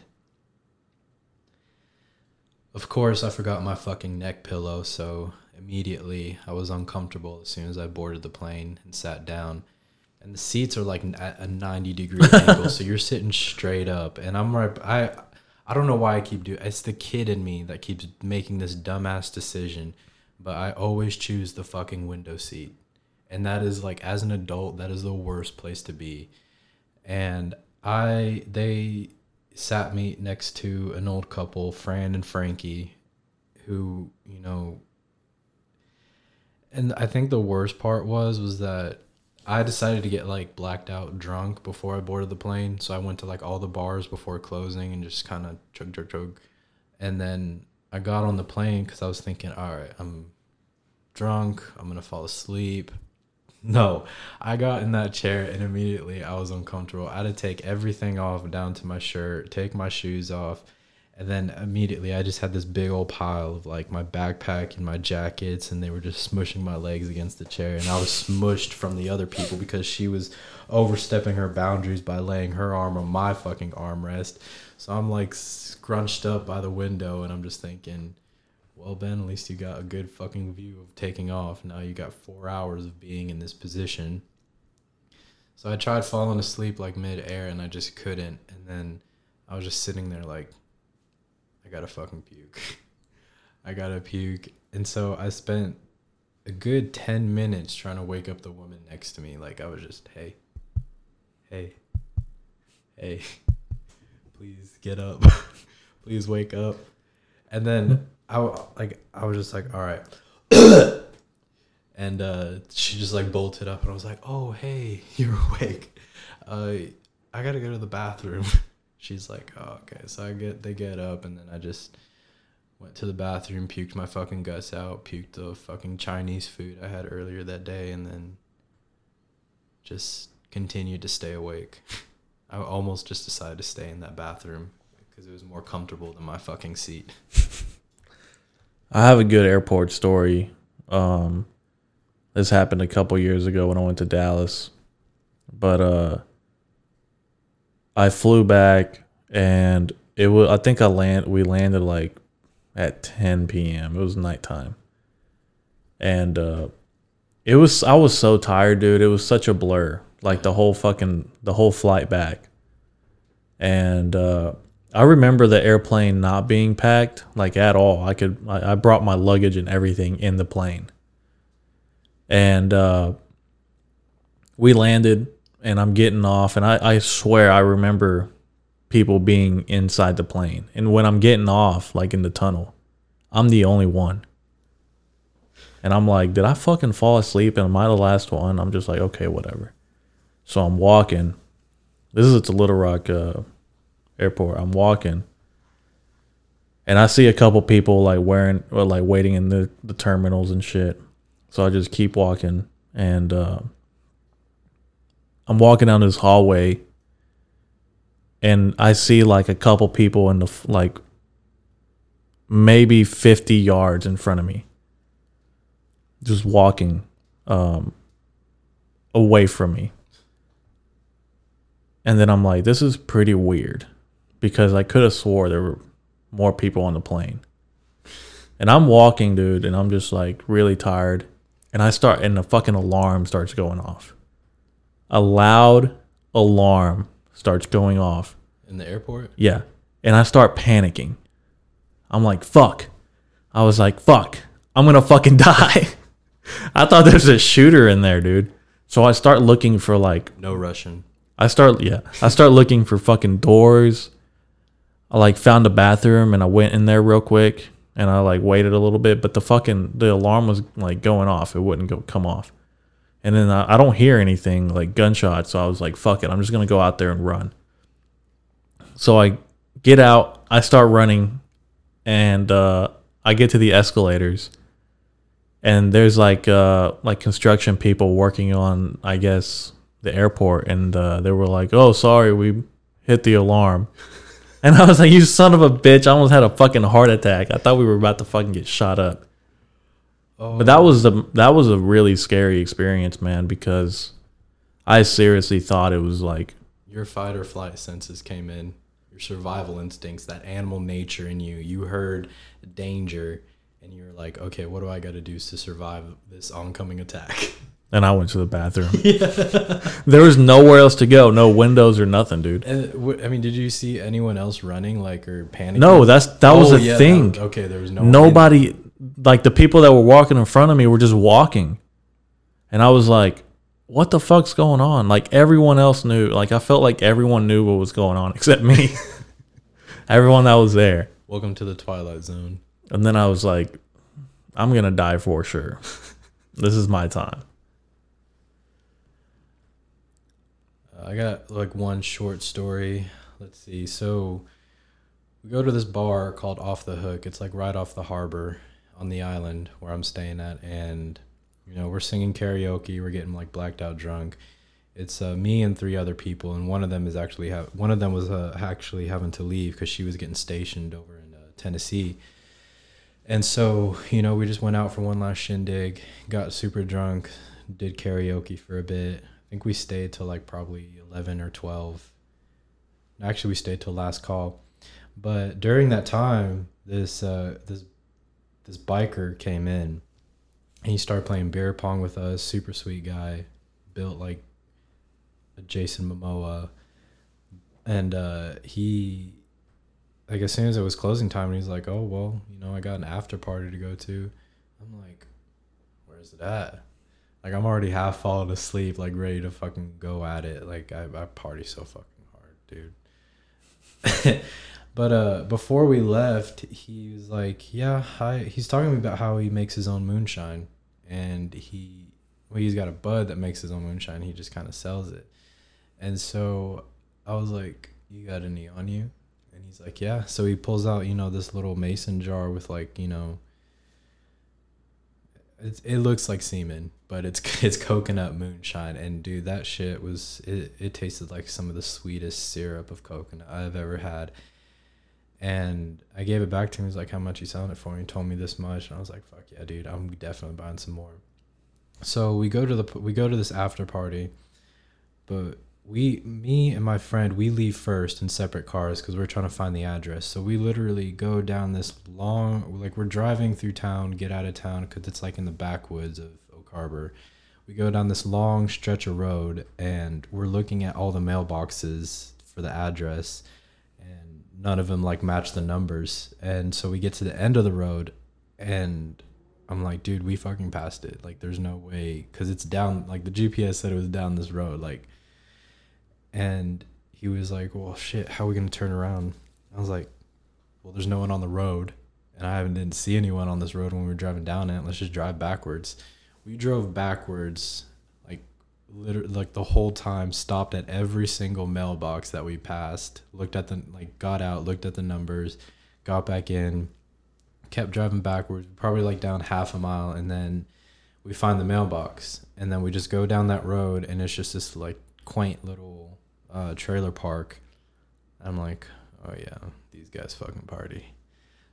of course I forgot my fucking neck pillow. So immediately I was uncomfortable as soon as I boarded the plane and sat down. And the seats are like at a 90 degree angle, so you're sitting straight up. And I'm right. I I don't know why I keep doing. It's the kid in me that keeps making this dumbass decision, but I always choose the fucking window seat, and that is like as an adult, that is the worst place to be. And I they sat me next to an old couple, Fran and Frankie, who you know. And I think the worst part was was that I decided to get like blacked out drunk before I boarded the plane. So I went to like all the bars before closing and just kind of chug, chug, chug. And then I got on the plane because I was thinking, all right, I'm drunk. I'm going to fall asleep. No, I got in that chair and immediately I was uncomfortable. I had to take everything off down to my shirt, take my shoes off, and then immediately I just had this big old pile of like my backpack and my jackets, and they were just smushing my legs against the chair. And I was smushed from the other people because she was overstepping her boundaries by laying her arm on my fucking armrest. So I'm like scrunched up by the window, and I'm just thinking, well, Ben, at least you got a good fucking view of taking off. Now you got four hours of being in this position. So I tried falling asleep like mid air, and I just couldn't. And then I was just sitting there like, I gotta fucking puke. I gotta puke. And so I spent a good 10 minutes trying to wake up the woman next to me. Like, I was just, hey, hey, hey, please get up. please wake up. And then I like, I was just like, all right. and uh, she just like bolted up, and I was like, oh, hey, you're awake. Uh, I gotta go to the bathroom she's like, oh, okay. So I get they get up, and then I just went to the bathroom, puked my fucking guts out, puked the fucking Chinese food I had earlier that day, and then just continued to stay awake. I almost just decided to stay in that bathroom because it was more comfortable than my fucking seat. I have a good airport story. Um, this happened a couple years ago when I went to Dallas, but uh, I flew back and it was I think I land we landed like at 10 p.m. It was nighttime. And uh it was I was so tired, dude. It was such a blur. Like the whole fucking the whole flight back. And uh I remember the airplane not being packed like at all. I could I, I brought my luggage and everything in the plane. And uh we landed and I'm getting off, and I, I swear I remember people being inside the plane. And when I'm getting off, like in the tunnel, I'm the only one. And I'm like, did I fucking fall asleep? And am I the last one? I'm just like, okay, whatever. So I'm walking. This is at the Little Rock uh, airport. I'm walking. And I see a couple people like wearing, or like waiting in the, the terminals and shit. So I just keep walking. And uh, I'm walking down this hallway and I see like a couple people in the like maybe 50 yards in front of me just walking um away from me. And then I'm like this is pretty weird because I could have swore there were more people on the plane. And I'm walking, dude, and I'm just like really tired. And I start and the fucking alarm starts going off a loud alarm starts going off in the airport. Yeah, and I start panicking. I'm like, "Fuck!" I was like, "Fuck! I'm gonna fucking die." I thought there's a shooter in there, dude. So I start looking for like no Russian. I start yeah. I start looking for fucking doors. I like found a bathroom and I went in there real quick and I like waited a little bit, but the fucking the alarm was like going off. It wouldn't go come off. And then I, I don't hear anything like gunshots. So I was like, fuck it. I'm just going to go out there and run. So I get out, I start running, and uh, I get to the escalators. And there's like uh, like construction people working on, I guess, the airport, and uh, they were like, "Oh, sorry, we hit the alarm." And I was like, "You son of a bitch! I almost had a fucking heart attack. I thought we were about to fucking get shot up." Oh. But that was a that was a really scary experience, man, because I seriously thought it was like your fight or flight senses came in, your survival instincts, that animal nature in you. You heard danger and you're like, "Okay, what do I got to do to survive this oncoming attack?" and I went to the bathroom. yeah. there was nowhere else to go, no windows or nothing, dude. And I mean, did you see anyone else running like or panicking? No, that's that was oh, a yeah, thing. that- okay, there was no Nobody, like the people that were walking in front of me, were just walking, and I was like, "What the fuck's going on?" Like everyone else knew. Like I felt like everyone knew what was going on except me. everyone that was there, Welcome to the Twilight Zone. and then I was like, "I'm gonna die for sure. this is my time." I got like one short story. Let's see. So we go to this bar called Off the Hook. It's like right off the harbor on the island where I'm staying at, and you know we're singing karaoke. We're getting like blacked out drunk. It's uh, me and three other people, and one of them is actually ha- one of them was uh, actually having to leave because she was getting stationed over in uh, Tennessee. And so, you know, we just went out for one last shindig, got super drunk, did karaoke for a bit. I think we stayed till like probably 11 or 12. Actually, we stayed till last call. But during that time, this uh, this this biker came in. And he started playing beer pong with us. Super sweet guy, built like a Jason Momoa, and uh, he like as soon as it was closing time, and he's like, "Oh well, you know, I got an after party to go to." I'm like, "Where's it at?" Like I'm already half falling asleep, like ready to fucking go at it. Like I, I party so fucking hard, dude. but uh, before we left, he was like, "Yeah, hi." He's talking to me about how he makes his own moonshine, and he, well, he's got a bud that makes his own moonshine. He just kind of sells it, and so I was like, "You got any on you?" And he's like, "Yeah." So he pulls out, you know, this little mason jar with like, you know, it, it looks like semen, but it's it's coconut moonshine. And dude, that shit was it, it tasted like some of the sweetest syrup of coconut I've ever had. And I gave it back to him. He's like, "How much you selling it for?" And he told me this much, and I was like, "Fuck yeah, dude! I'm definitely buying some more." So we go to the we go to this after party, but we me and my friend we leave first in separate cars because we're trying to find the address so we literally go down this long like we're driving through town get out of town because it's like in the backwoods of oak harbor we go down this long stretch of road and we're looking at all the mailboxes for the address none of them like match the numbers and so we get to the end of the road and i'm like dude we fucking passed it like there's no way because it's down like the gps said it was down this road like and he was like, "Well, shit, how are we gonna turn around?" I was like, "Well, there's no one on the road, and I haven't didn't see anyone on this road when we were driving down it. Let's just drive backwards." We drove backwards, literally, like the whole time. Stopped at every single mailbox that we passed. Looked at the like, got out, looked at the numbers, got back in, kept driving backwards. Probably like down half a mile, and then we find the mailbox, and then we just go down that road, and it's just this like quaint little uh, trailer park. I'm like, oh yeah, these guys fucking party.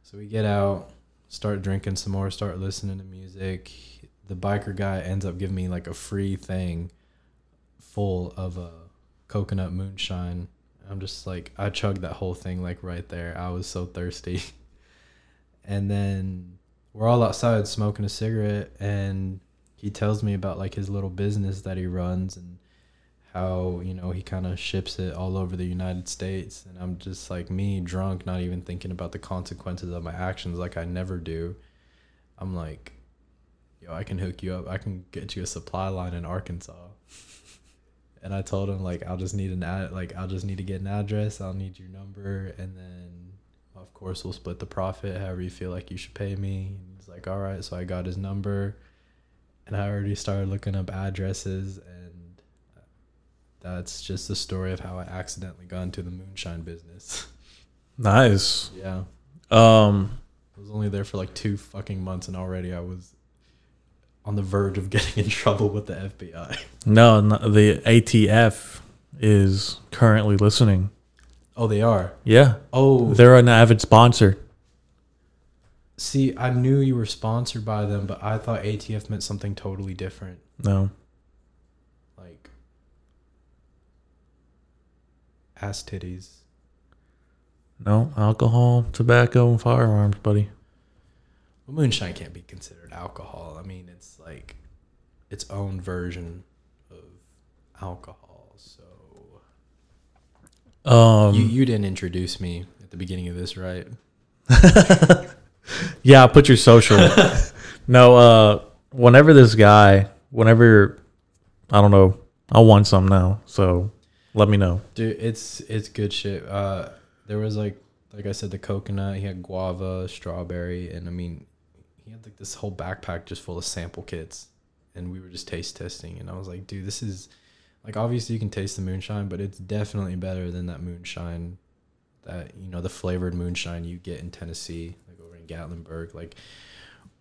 So we get out, start drinking some more, start listening to music. The biker guy ends up giving me like a free thing full of a coconut moonshine. I'm just like, I chugged that whole thing like right there. I was so thirsty. and then we're all outside smoking a cigarette, and he tells me about like his little business that he runs and how you know he kind of ships it all over the United States, and I'm just like me, drunk, not even thinking about the consequences of my actions, like I never do. I'm like, yo, I can hook you up. I can get you a supply line in Arkansas. And I told him like I'll just need an ad, like I'll just need to get an address. I'll need your number, and then of course we'll split the profit however you feel like you should pay me. And he's like, all right. So I got his number, and I already started looking up addresses and that's just the story of how I accidentally got into the moonshine business. Nice. yeah. Um, I was only there for like two fucking months and already I was on the verge of getting in trouble with the FBI. no, no, the ATF is currently listening. Oh, they are. Yeah, Oh, they're an avid sponsor. see, I knew you were sponsored by them, but I thought ATF meant something totally different. No, Like ass titties. no alcohol, tobacco, and firearms, buddy. Well, moonshine can't be considered alcohol. I mean, it's like its own version of alcohol. So Um, you you didn't introduce me at the beginning of this, right? yeah, put your social. no, uh, whenever this guy, whenever I don't know, I want some now. So let me know. Dude, it's it's good shit. Uh, there was like like I said, the coconut. He had guava, strawberry, and I mean, he had like this whole backpack just full of sample kits, and we were just taste testing. And I was like, dude, this is like obviously you can taste the moonshine, but it's definitely better than that moonshine, that you know the flavored moonshine you get in Tennessee, like over in Gatlinburg. Like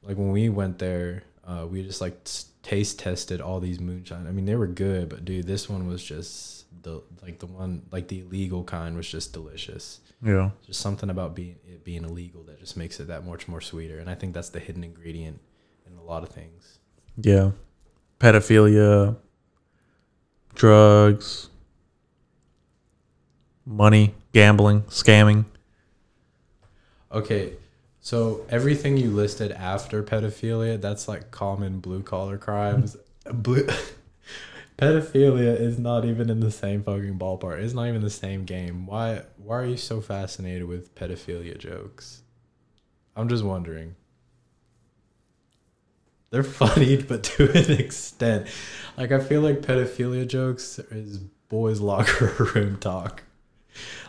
like when we went there, uh, we just like taste tested all these moonshine. I mean, they were good, but dude, this one was just the like the one like the illegal kind was just delicious. Yeah. Just something about being it being illegal that just makes it that much more sweeter. And I think that's the hidden ingredient in a lot of things. Yeah. Pedophilia, drugs, money, gambling, scamming. Okay, so everything you listed after pedophilia, that's like common blue collar crimes. Blue pedophilia is not even in the same fucking ballpark. It's not even the same game. Why why are you so fascinated with pedophilia jokes? I'm just wondering. They're funny, but to an extent. Like I feel like pedophilia jokes is boys locker room talk.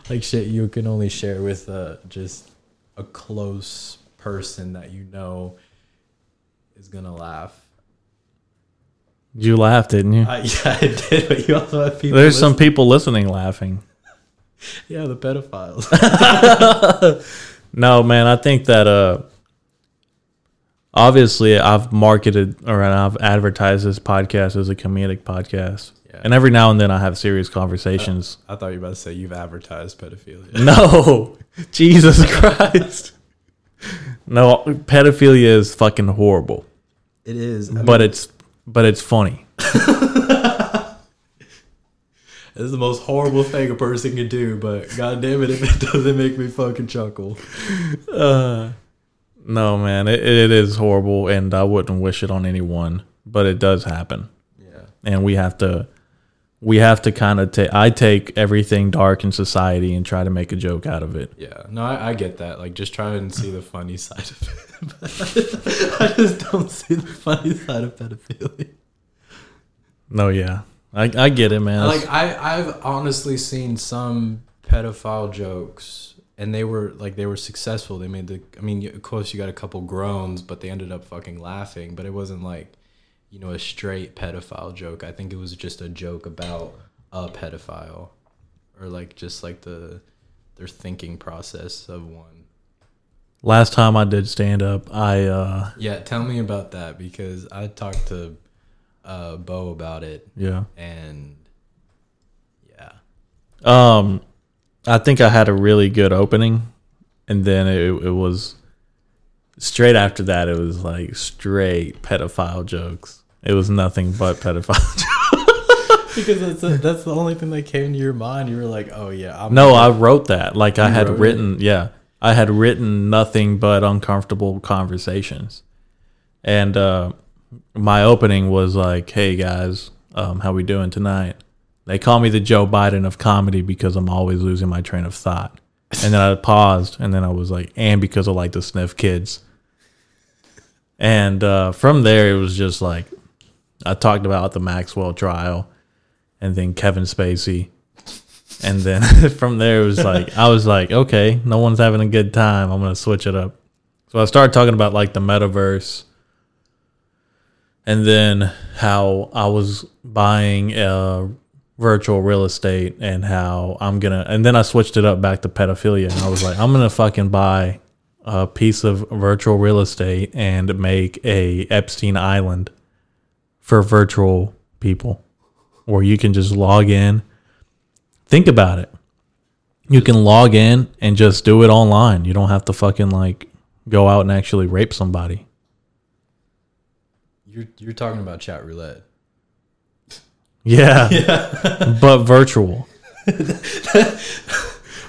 Like shit you can only share with uh just a close person that you know is gonna laugh. You laughed, didn't you? I, yeah, I did, but you also have people. There's some people listening laughing. yeah, the pedophiles. No, man, I think that uh obviously I've marketed or I've advertised this podcast as a comedic podcast. Yeah. And every now and then I have serious conversations. I thought you were about to say you've advertised pedophilia. no. Jesus Christ. No, pedophilia is fucking horrible. It is, but it's but it's funny. It's the most horrible thing a person can do, but god damn it if it doesn't make me fucking chuckle. Uh, no, man, it, it is horrible, and I wouldn't wish it on anyone. But it does happen, Yeah. and we have to, we have to kind of take. I take everything dark in society and try to make a joke out of it. Yeah. No, I, I get that. Like just try and see the funny side of it. I just don't see the funny side of pedophilia. No, yeah, I, I get it, man. Like I, I've honestly seen some pedophile jokes, and they were like they were successful. They made the. I mean, of course, you got a couple groans, but they ended up fucking laughing. But it wasn't like, you know, a straight pedophile joke. I think it was just a joke about a pedophile, or like just like the their thinking process of one. Last time I did stand up, I uh, Yeah, tell me about that because I talked to uh, Bo about it, yeah, and yeah. um, I think I had a really good opening, and then it, it was straight after that. It was like straight pedophile jokes. It was nothing but pedophile. jokes. because that's that's the only thing that came to your mind. You were like, "Oh yeah, I'm No, I wrote that. Like I had wrote it? written, yeah, I had written nothing but uncomfortable conversations, and uh, my opening was like, "Hey guys, um, how we doing tonight?" They call me the Joe Biden of comedy because I'm always losing my train of thought. And then I paused, and then I was like, "And because I like to sniff kids." And uh, from there, it was just like I talked about the Maxwell trial, and then Kevin Spacey. And then from there, it was like, I was like, okay, no one's having a good time. I'm to switch it up. So I started talking about like the metaverse and then how I was buying uh, virtual real estate and how I'm to, and then I switched it up back to pedophilia. And I was like, I'm to fucking buy a piece of virtual real estate and make a Epstein Island for virtual people where you can just log in think about it. You can log in and just do it online. You don't have to fucking like go out and actually rape somebody. You're you're talking about chat roulette. Yeah. yeah. but virtual.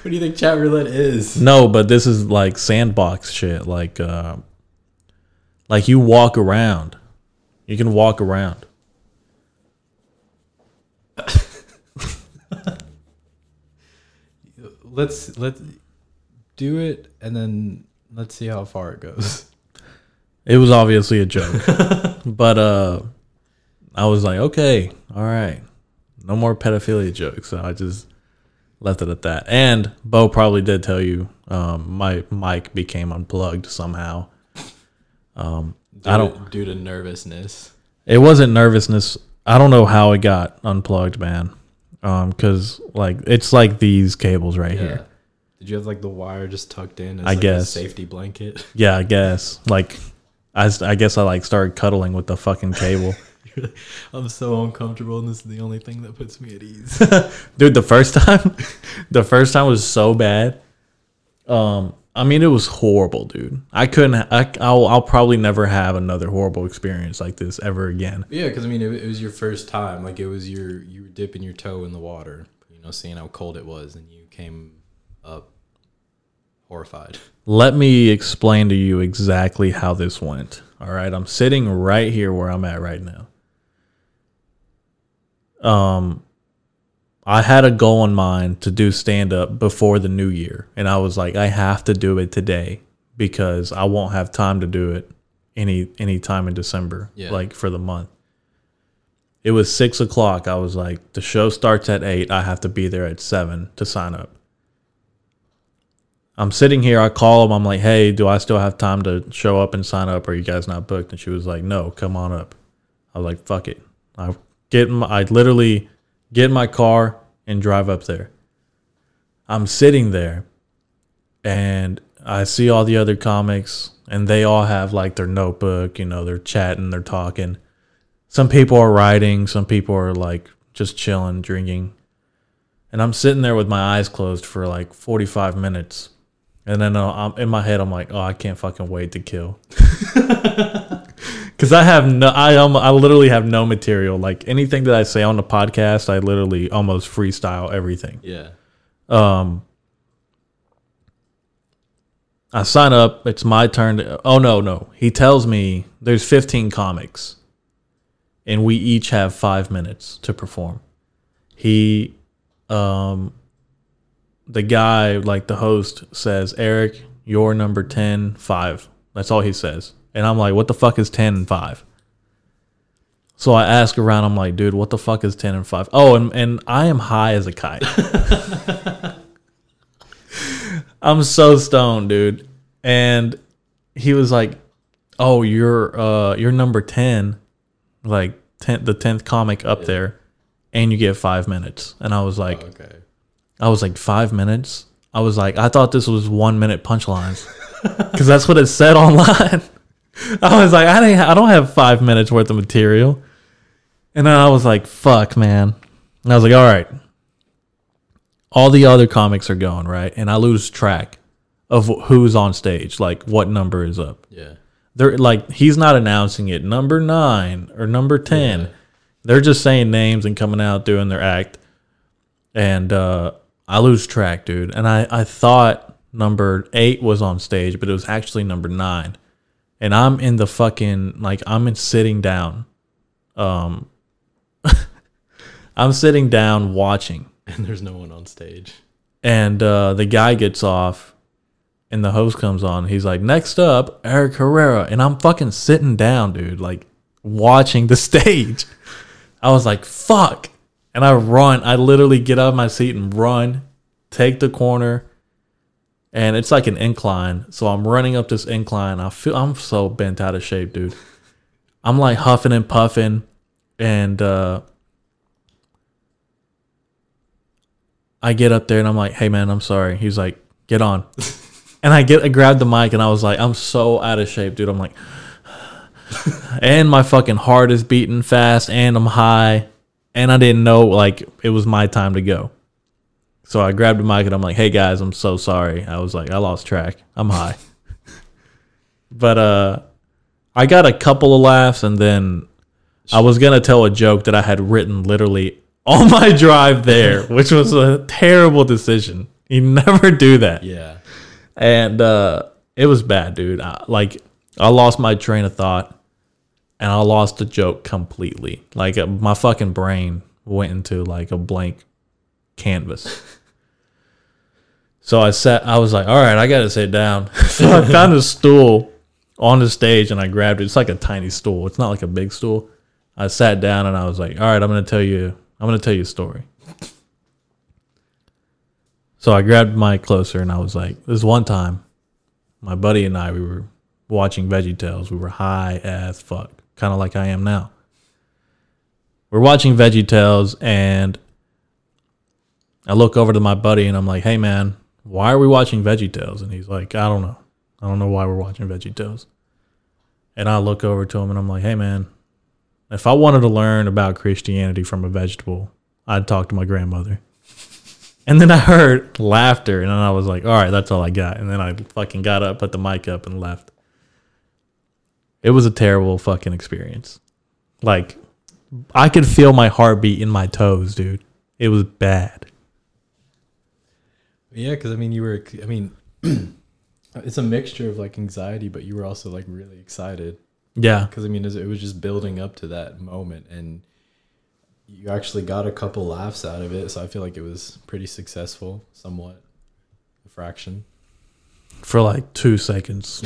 What do you think chat roulette is? No, but this is like sandbox shit. Like uh like you walk around. You can walk around. let's let's do it and then let's see how far it goes. It was obviously a joke. but uh I was like, okay, all right. No more pedophilia jokes. So I just left it at that. And Bo probably did tell you um, my mic became unplugged somehow. Um, Due I don't due to nervousness. it wasn't nervousness. I don't know how it got unplugged, man. Um cuz like it's like these cables right here. Did you have like the wire just tucked in as I like a guess. safety blanket? Yeah, I guess. Like I I guess I like started cuddling with the fucking cable. I'm so uncomfortable and this is the only thing that puts me at ease. dude the first time the first time was so bad um i mean it was horrible dude i couldn't I, I'll, I'll probably never have another horrible experience like this ever again yeah, because I mean, it, it was your first time. Like it was your you were dipping your toe in the water. You know, seeing how cold it was, and you came up horrified. let me explain to you exactly how this went all right i'm sitting right here where i'm at right now um i had a goal in mind to do stand up before the new year and i was like i have to do it today because i won't have time to do it any any time in december Yeah. like for the month it was six o'clock i was like the show starts at eight i have to be there at seven to sign up I'm sitting here. I call them. I'm like, hey, do I still have time to show up and sign up? Are you guys not booked? And she was like, no, come on up. I was like, fuck it. I get my, I literally get in my car and drive up there. I'm sitting there and I see all the other comics and they all have like their notebook, you know, they're chatting, they're talking. Some people are writing, some people are like just chilling, drinking. And I'm sitting there with my eyes closed for like 45 minutes. And then uh, I'm in my head, I'm like, oh, I can't fucking wait to kill. Because I have no, I um, I literally have no material. Like anything that I say on the podcast, I literally almost freestyle everything. Yeah. Um, I sign up. It's my turn. To, oh no, no. He tells me there's 15 comics, and we each have five minutes to perform. He, um, the guy like the host says, Eric, you're number 10, five. That's all he says, and I'm like, what the fuck is 10 and five? So I ask around. I'm like, dude, what the fuck is 10 and five? Oh, and and I am high as a kite. I'm so stoned, dude. And he was like, "Oh, you're uh you're number 10, like 10 the 10th comic up there, and you get 5 minutes." And I was like, Okay. I was like, "5 minutes?" I was like, "I thought this was 1 minute punchlines." Cuz that's what it said online. I was like, "I didn't I don't have 5 minutes worth of material." And then I was like, "Fuck, man." And I was like, "All right, all the other comics are going right and i lose track of who's on stage like what number is up Yeah. they're like he's not announcing it number nine or number 10 Yeah. they're just saying names and coming out doing their act and uh i lose track dude and i i thought number eight was on stage but it was actually number nine and i'm in the fucking like i'm in sitting down um i'm sitting down watching. And there's no one on stage. and uh, the guy gets off and the host comes on. He's like next up eric herrera. And i'm fucking sitting down dude like watching the stage. I was like fuck. And i run. I literally get out of my seat and run take the corner and it's like an incline so i'm running up this incline i feel i'm so bent out of shape dude i'm like huffing and puffing and uh I get up there and I'm like, "Hey man, I'm sorry." He's like, "Get on." and I get I grabbed the mic and I was like, "I'm so out of shape, dude." I'm like and my fucking heart is beating fast and I'm high and I didn't know like it was my time to go. So I grabbed the mic and I'm like, "Hey guys, I'm so sorry." I was like, "I lost track. I'm high." but uh I got a couple of laughs and then I was going to tell a joke that I had written literally on my drive there, which was a terrible decision. You never do that. Yeah. And uh, it was bad, dude. I, like, I lost my train of thought and I lost the joke completely. Like, uh, my fucking brain went into like a blank canvas. So I sat. I was like, all right, I gotta sit down. so I found a stool on the stage and I grabbed it. It's like a tiny stool. It's not like a big stool. I sat down and I was like, all right, I'm gonna tell you. I'm gonna tell you a story. So I grabbed my closer and I was like, this one time, my buddy and I, we were watching Veggie Tales. We were high as fuck, kind of like I am now. We're watching Veggie Tales and I look over to my buddy and I'm like, hey man, why are we watching Veggie Tales? And he's like, I don't know. I don't know why we're watching Veggie Tales. And I look over to him and I'm like, hey man, if I wanted to learn about Christianity from a vegetable, I'd talk to my grandmother. And then I heard laughter, and then I was like, all right, that's all I got. And then I fucking got up, put the mic up, and left. It was a terrible fucking experience. Like, I could feel my heartbeat in my toes, dude. It was bad. Yeah, because I mean, you were. I mean, it's a mixture of like anxiety, but you were also like really excited. Yeah. Because I mean, it was just building up to that moment, and you actually got a couple laughs out of it. So I feel like it was pretty successful, somewhat, a fraction. For like two seconds.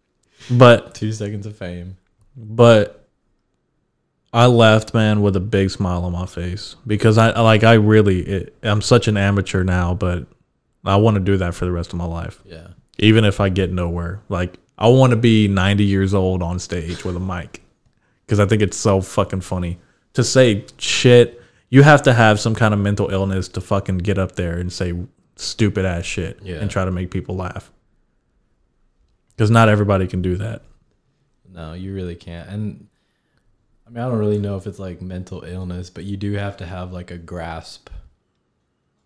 but Two seconds of fame. but I left, man, with a big smile on my face because I like I really it, I'm such an amateur now, but I want to do that for the rest of my life, Yeah. even if I get nowhere. Like I want to be 90 years old on stage with a mic because I think it's so fucking funny to say shit. You have to have some kind of mental illness to fucking get up there and say stupid ass shit Yeah. and try to make people laugh. Because not everybody can do that. No, you really can't. And I mean, I don't really know if it's like mental illness, but you do have to have like a grasp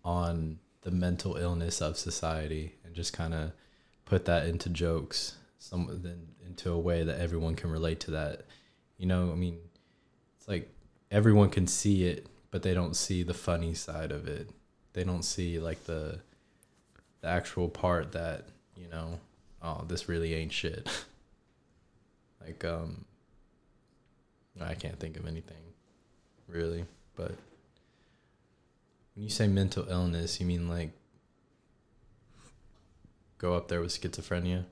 on the mental illness of society and just kind of put that into jokes, some then into a way that everyone can relate to that. You know, I mean, it's like everyone can see it, but they don't see the funny side of it. They don't see like the the actual part that, you know, oh, this really ain't shit. like um I can't think of anything really, but when you say mental illness, you mean like go up there with schizophrenia?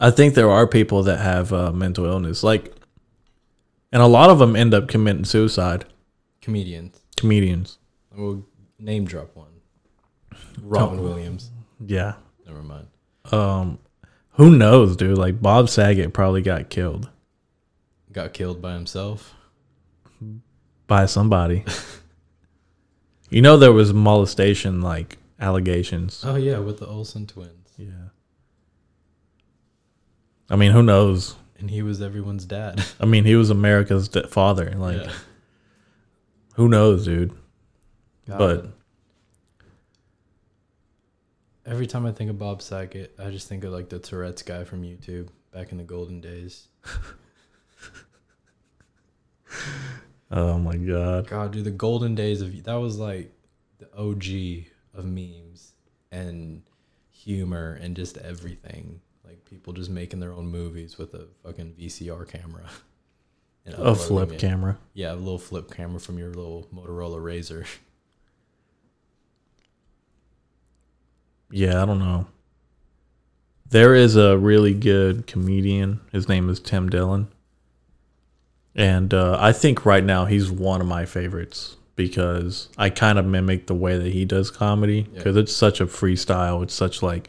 I think there are people that have uh, mental illness, like, and a lot of them end up committing suicide. Comedians. Comedians, We'll name drop one. Robin Williams. yeah. Never mind. Um, who knows, dude? Like Bob Saget probably got killed Got killed by himself. By somebody. you know, there was molestation like allegations. Oh yeah, with the Olsen twins. Yeah. I mean, who knows? And he was everyone's dad. I mean, he was America's d- father. Like, Yeah. who knows, dude? God. But Every time I think of Bob Saget, I just think of like the Tourette's guy from YouTube back in the golden days. oh my god, God, dude, the golden days of that was like the OG of memes and humor and just everything. Like people just making their own movies with a fucking VCR camera. and a flip it. camera. Yeah, a little flip camera from your little Motorola Razr. Yeah, I don't know. There is a really good comedian. His name is Tim Dillon. And uh, I think right now he's one of my favorites because I kind of mimic the way that he does comedy Yeah. because it's such a freestyle. It's such like,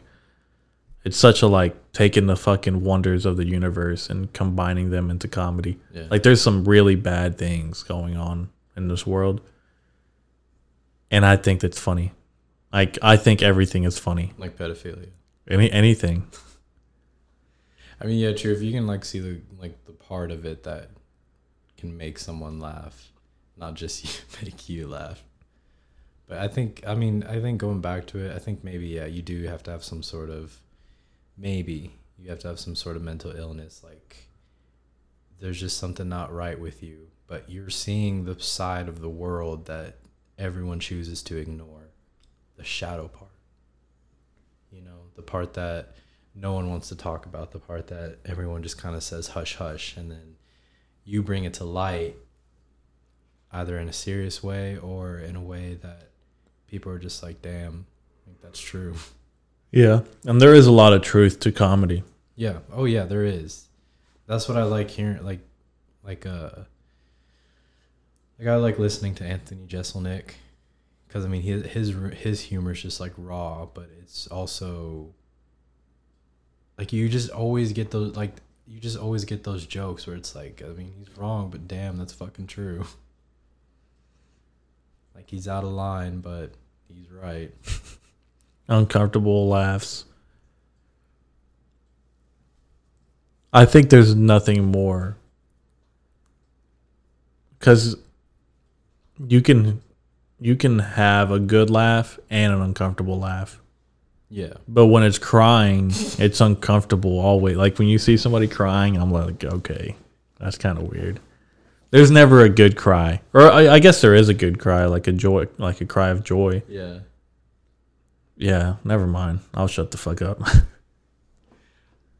it's such a like taking the fucking wonders of the universe and combining them into comedy. Yeah. Like there's some really bad things going on in this world. And I think that's funny. Like I think everything is funny. like pedophilia. Any anything. I mean, yeah, true. If you can like see the like the part of it that can make someone laugh, not just you, make you laugh. But I think, I mean, I think going back to it, I think maybe yeah, you do have to have some sort of, maybe you have to have some sort of mental illness. Like, there's just something not right with you, but you're seeing the side of the world that everyone chooses to ignore, the shadow part. You know, the part that no one wants to talk about the part that everyone just kind of says hush hush and then you bring it to light either in a serious way or in a way that people are just like, damn, I think that's true. Yeah, and there is a lot of truth to comedy. Yeah. Oh yeah, there is. That's what I like hearing. Like, like uh, like I like listening to Anthony Jeselnik because I mean his his his humor is just like raw, but it's also like you just always get those like you just always get those jokes where it's like I mean he's wrong, but damn, that's fucking true. like he's out of line, but he's right. Uncomfortable laughs. I think there's nothing more because you can you can have a good laugh and an uncomfortable laugh. Yeah. But when it's crying, it's uncomfortable always. Like when you see somebody crying, I'm like, okay, that's kind of weird. There's never a good cry, or I, I guess there is a good cry, like a joy, like a cry of joy. Yeah. Yeah, never mind. I'll shut the fuck up.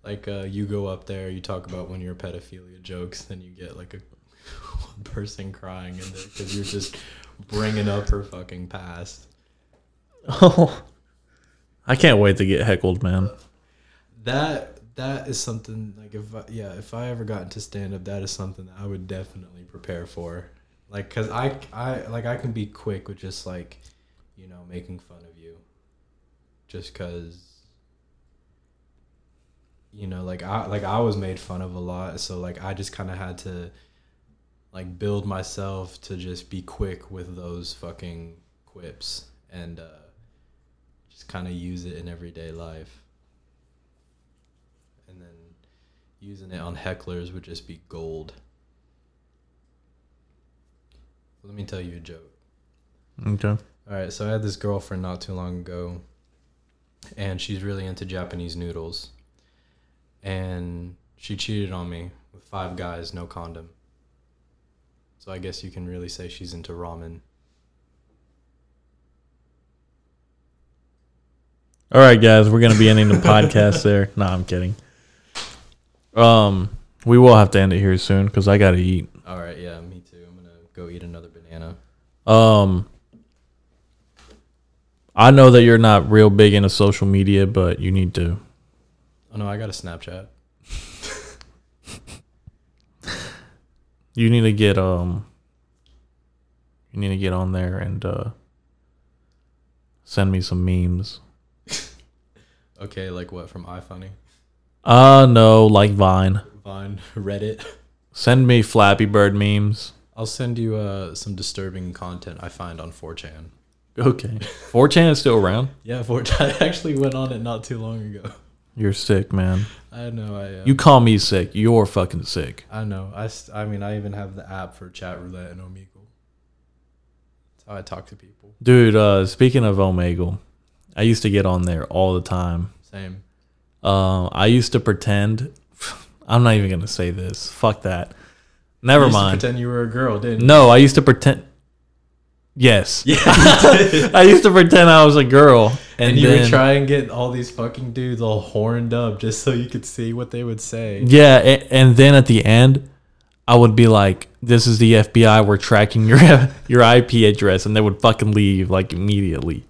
Like uh, you go up there, you talk about one of your pedophilia jokes, then you get like a person crying in there because you're just bringing up her fucking past. oh, I can't wait to get heckled, man. That that is something like if I, yeah, if I ever got into stand up, that is something that I would definitely prepare for. Like, cause I I like I can be quick with just like, you know, making fun of you, just cause. You know, like I like I was made fun of a lot, so like I just kind of had to, like, build myself to just be quick with those fucking quips and uh, just kind of use it in everyday life and then using it on hecklers would just be gold. Let me tell you a joke. Okay. All right, so I had this girlfriend not too long ago, and she's really into Japanese noodles. And she cheated on me with five guys, no condom. So I guess you can really say she's into ramen. All right, guys, we're gonna be ending the podcast there. No, I'm kidding. Um, we will have to end it here soon because I gotta eat. All right, yeah, me too. I'm gonna go eat another banana. Um, I know that you're not real big into social media, but you need to. Oh no, I got a Snapchat. You need to get um. You need to get on there and uh. Send me some memes. Okay, like what from iFunny, Uh no, like Vine. Vine, Reddit. Send me Flappy Bird memes. I'll send you uh, some disturbing content I find on 4chan. Okay. 4chan is still around. Yeah, 4chan. I actually went on it not too long ago. You're sick, man. I know. I uh, You call me sick. You're fucking sick. I know. I, st- I mean, I even have the app for chat roulette and Omegle. That's how I talk to people. Dude, uh speaking of Omegle, I used to get on there all the time. Same. Um I used to pretend I'm not even gonna say this. Fuck that. Never You used to mind. pretend you were a girl, didn't you? No, I used to pretend Yes. Yeah. I used to pretend I was a girl. And, and you then, would try and get all these fucking dudes all horned up just so you could see what they would say. Yeah, a- and then at the end, I would be like, "This is the FBI. We're tracking your your IP address," and they would fucking leave like immediately.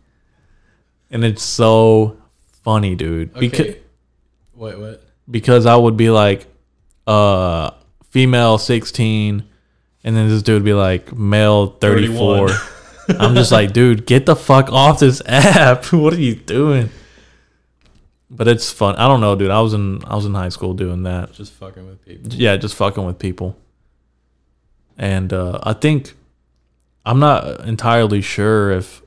And it's so funny, dude. Because Okay. Wait, what? because I would be like, uh, female sixteen, and then this dude would be like, male thirty four. I'm just like, dude, get the fuck off this app. what are you doing? But it's fun. I don't know, dude. I was in I was in high school doing that. Just fucking with people. Yeah, just fucking with people. And uh, I think I'm not entirely sure if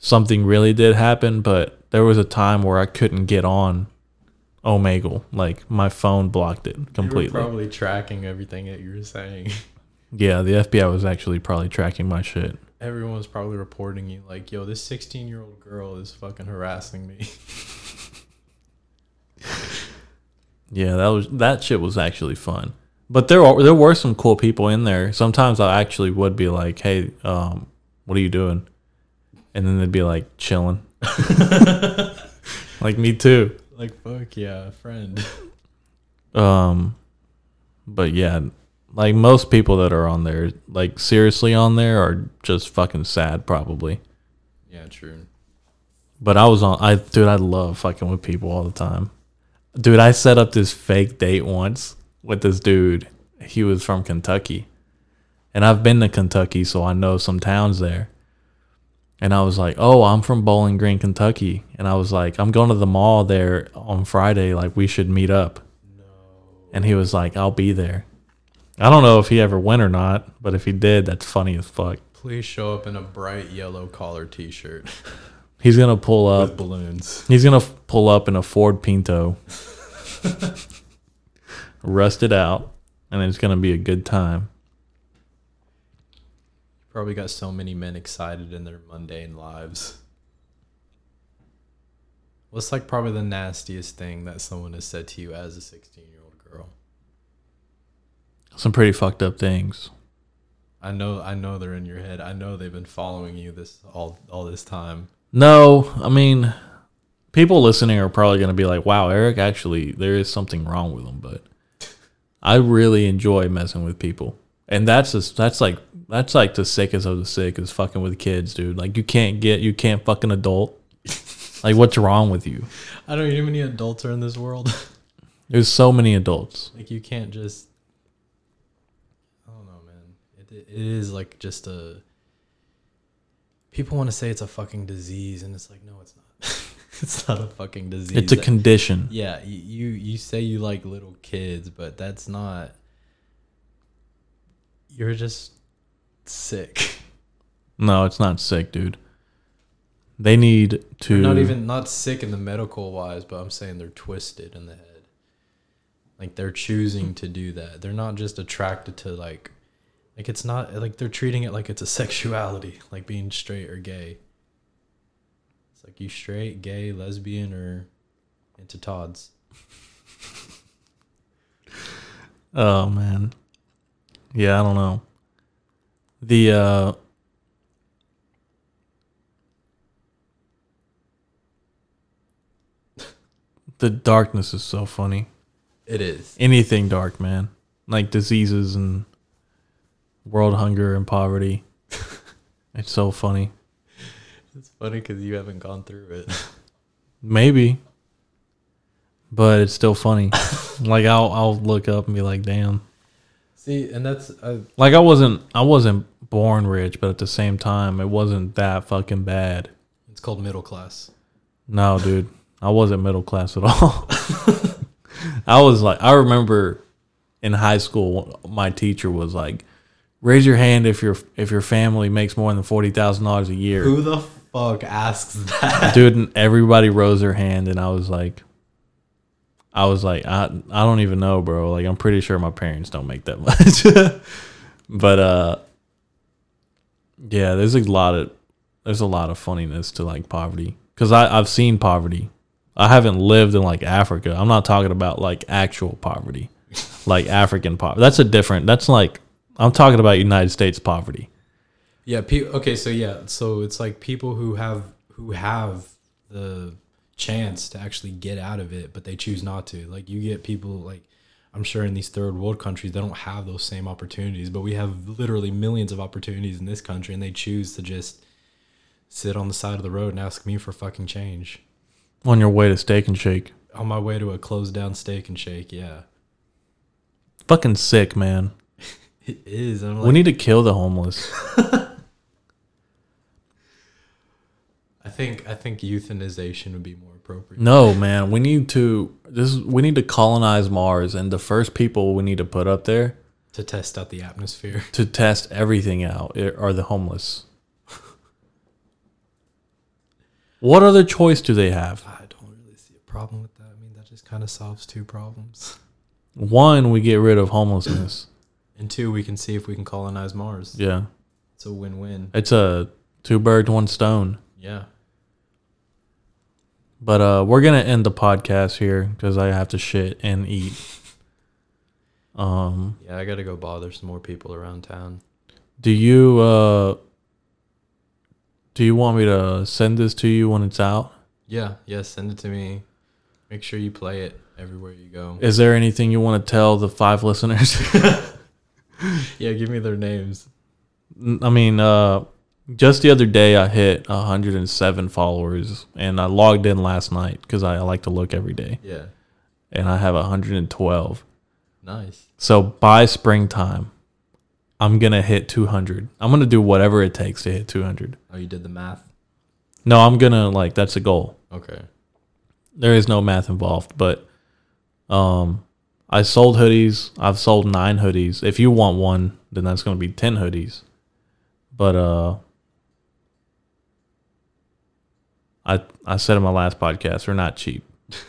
something really did happen, but there was a time where I couldn't get on Omegle. Like my phone blocked it completely. probably tracking everything that you were saying. yeah, the FBI was actually probably tracking my shit. Everyone was probably reporting you like, "Yo, this 16 year old girl is fucking harassing me." Yeah, that was that shit was actually fun. But there are, there were some cool people in there. Sometimes I actually would be like, "Hey, um, what are you doing?" And then they'd be like, "Chilling." like me too. like, fuck yeah, friend. Um, but yeah, Like most people that are on there, like seriously on there, are just fucking sad, probably. Yeah, true. But I was on. I dude, I love fucking with people all the time. Dude, I set up this fake date once with this dude. He was from Kentucky, and I've been to Kentucky, so I know some towns there. And I was like, "Oh, I'm from Bowling Green, Kentucky," and I was like, "I'm going to the mall there on Friday. Like, we should meet up." No. And he was like, "I'll be there." I don't know if he ever went or not, but if he did, that's funny as fuck. Please show up in a bright yellow collar T-shirt He's gonna pull up. with balloons. He's gonna pull up in a Ford Pinto, rusted out, and it's gonna be a good time. Probably got so many men excited in their mundane lives. What's like probably the nastiest thing that someone has said to you as a 16 year old girl? Some pretty fucked up things. I know, I know they're in your head. I know they've been following you this all all this time. No, I mean, people listening are probably gonna be like, "Wow, Eric, actually, there is something wrong with him." But I really enjoy messing with people, and that's just that's like that's like the sickest of the sick is fucking with kids, dude. Like you can't get you can't fucking adult. like what's wrong with you? I don't know how many adults are in this world. There's so many adults. like you can't just. I don't know, man. It it is like just a. People want to say it's a fucking disease, and it's like, no, it's not. it's not a fucking disease. It's a condition. Yeah, you you say you like little kids, but that's not. You're just sick. No, it's not sick, dude. They need to They're not even not sick in the medical wise, but I'm saying they're twisted in the head. Like they're choosing to do that. They're not just attracted to like like it's not like they're treating it like it's a sexuality, like being straight or gay. It's like you straight, gay, lesbian, or into Todd's. Oh man. Yeah, I don't know. The uh The darkness is so funny. It is. Anything dark, man. Like diseases and world hunger and poverty. it's so funny. It's funny because you haven't gone through it. Maybe. But it's still funny. like I'll I'll look up and be like, damn. See, and that's uh, Like I wasn't I wasn't born rich, but at the same time it wasn't that fucking bad. it's called middle class. No, dude. I wasn't middle class at all. I was like I remember in high school my teacher was like raise your hand if your if your family makes more than $40,000 a year. Who the fuck asks that? Dude, and everybody rose their hand and I was like I was like I I don't even know, bro. Like I'm pretty sure my parents don't make that much. but uh yeah, there's a lot of there's a lot of funniness to like poverty cuz I I've seen poverty. I haven't lived in like Africa. I'm not talking about like actual poverty. like African poverty. That's a different that's like I'm talking about United States poverty. Yeah. Pe- okay. So yeah. So it's like people who have who have the chance to actually get out of it, but they choose not to. Like you get people like I'm sure in these third world countries they don't have those same opportunities, but we have literally millions of opportunities in this country, and they choose to just sit on the side of the road and ask me for fucking change On your way to Steak and Shake. on my way to a closed down steak and shake. Yeah, Fucking sick, man. it is. I'm like, we need to kill the homeless. I think I think euthanization would be more appropriate. No, man. We need to this is, we need to colonize Mars and the first people we need to put up there To test out the atmosphere. to test everything out eh, are the homeless. what other choice do they have? I don't really see a problem with that. I mean, that just kind of solves two problems. One, we get rid of homelessness. And two, we can see if we can colonize Mars. Yeah. It's a win-win. It's a two birds one stone. Yeah. But uh we're going to end the podcast here cuz I have to shit and eat. Um Yeah, I got to go bother some more people around town. Do you uh do you want me to send this to you when it's out? Yeah, yeah, send it to me. Make sure you play it everywhere you go. Is there anything you want to tell the five listeners? yeah, give me their names. I mean, uh, just the other day I hit 107 followers, and I logged in last night because I, like to look every day, Yeah. and I have 112. Nice. So by springtime, I'm gonna hit 200. I'm gonna do whatever it takes to hit 200. Oh, you did the math? No, I'm gonna like that's a goal. Okay. There is no math involved, but um, I sold hoodies. I've sold nine hoodies. If you want one, then that's gonna be 10 hoodies. But uh, I I said in my last podcast, they're not cheap.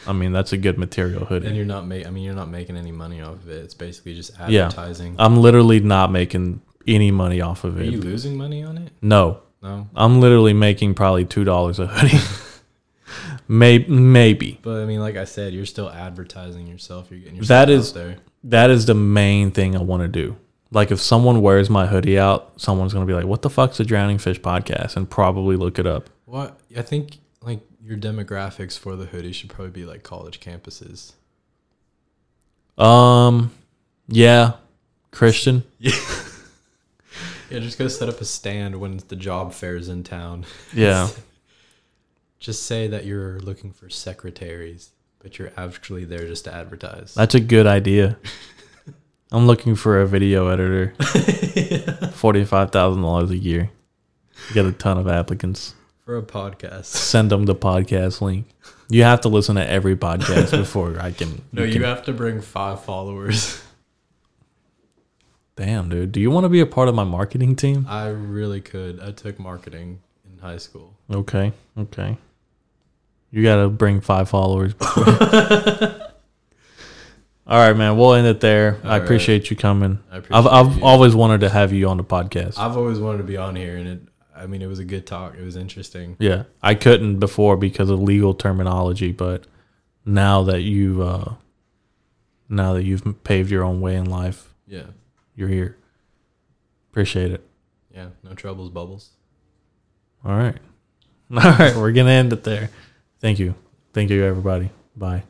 I mean, that's a good material hoodie. And you're not make I mean you're not making any money off of it. It's basically just Yeah. advertising. I'm literally not making any money off of Are it. Are you losing money on it? No, No. I'm literally making probably two dollars a hoodie. maybe, maybe But I mean, like I said, you're still advertising yourself. You're getting yourself That out there. that is the main thing I want to do. Like, if someone wears my hoodie out, someone's gonna be like, "What the fuck's a Drowning Fish podcast?" and probably look it up. What I think like your demographics for the hoodie should probably be like college campuses. Um, yeah, Christian. Yeah. yeah, just go set up a stand when the job fair's in town. Yeah, Just say that you're looking for secretaries, but you're actually there just to advertise. that's a good idea. I'm looking for a video editor. Forty-five thousand dollars a year. Get a ton of applicants. For a podcast. Send them the podcast link. You have to listen to every podcast before I can. No, you can- have to bring five followers. Damn, dude. Do you want to be a part of my marketing team? I really could. I took marketing in high school. Okay. Okay. You got to bring five followers. All right, man. We'll end it there. I All right. appreciate you coming. I appreciate I've I've always wanted to have you on the podcast. I've always wanted to be on here, and it. I mean, it was a good talk. It was interesting. yeah, I couldn't before because of legal terminology, but now that you uh now that you've paved your own way in life, Yeah, you're here. Appreciate it. yeah. No troubles, bubbles. All right. All right, we're going to end it there. Thank you. Thank you everybody. Bye.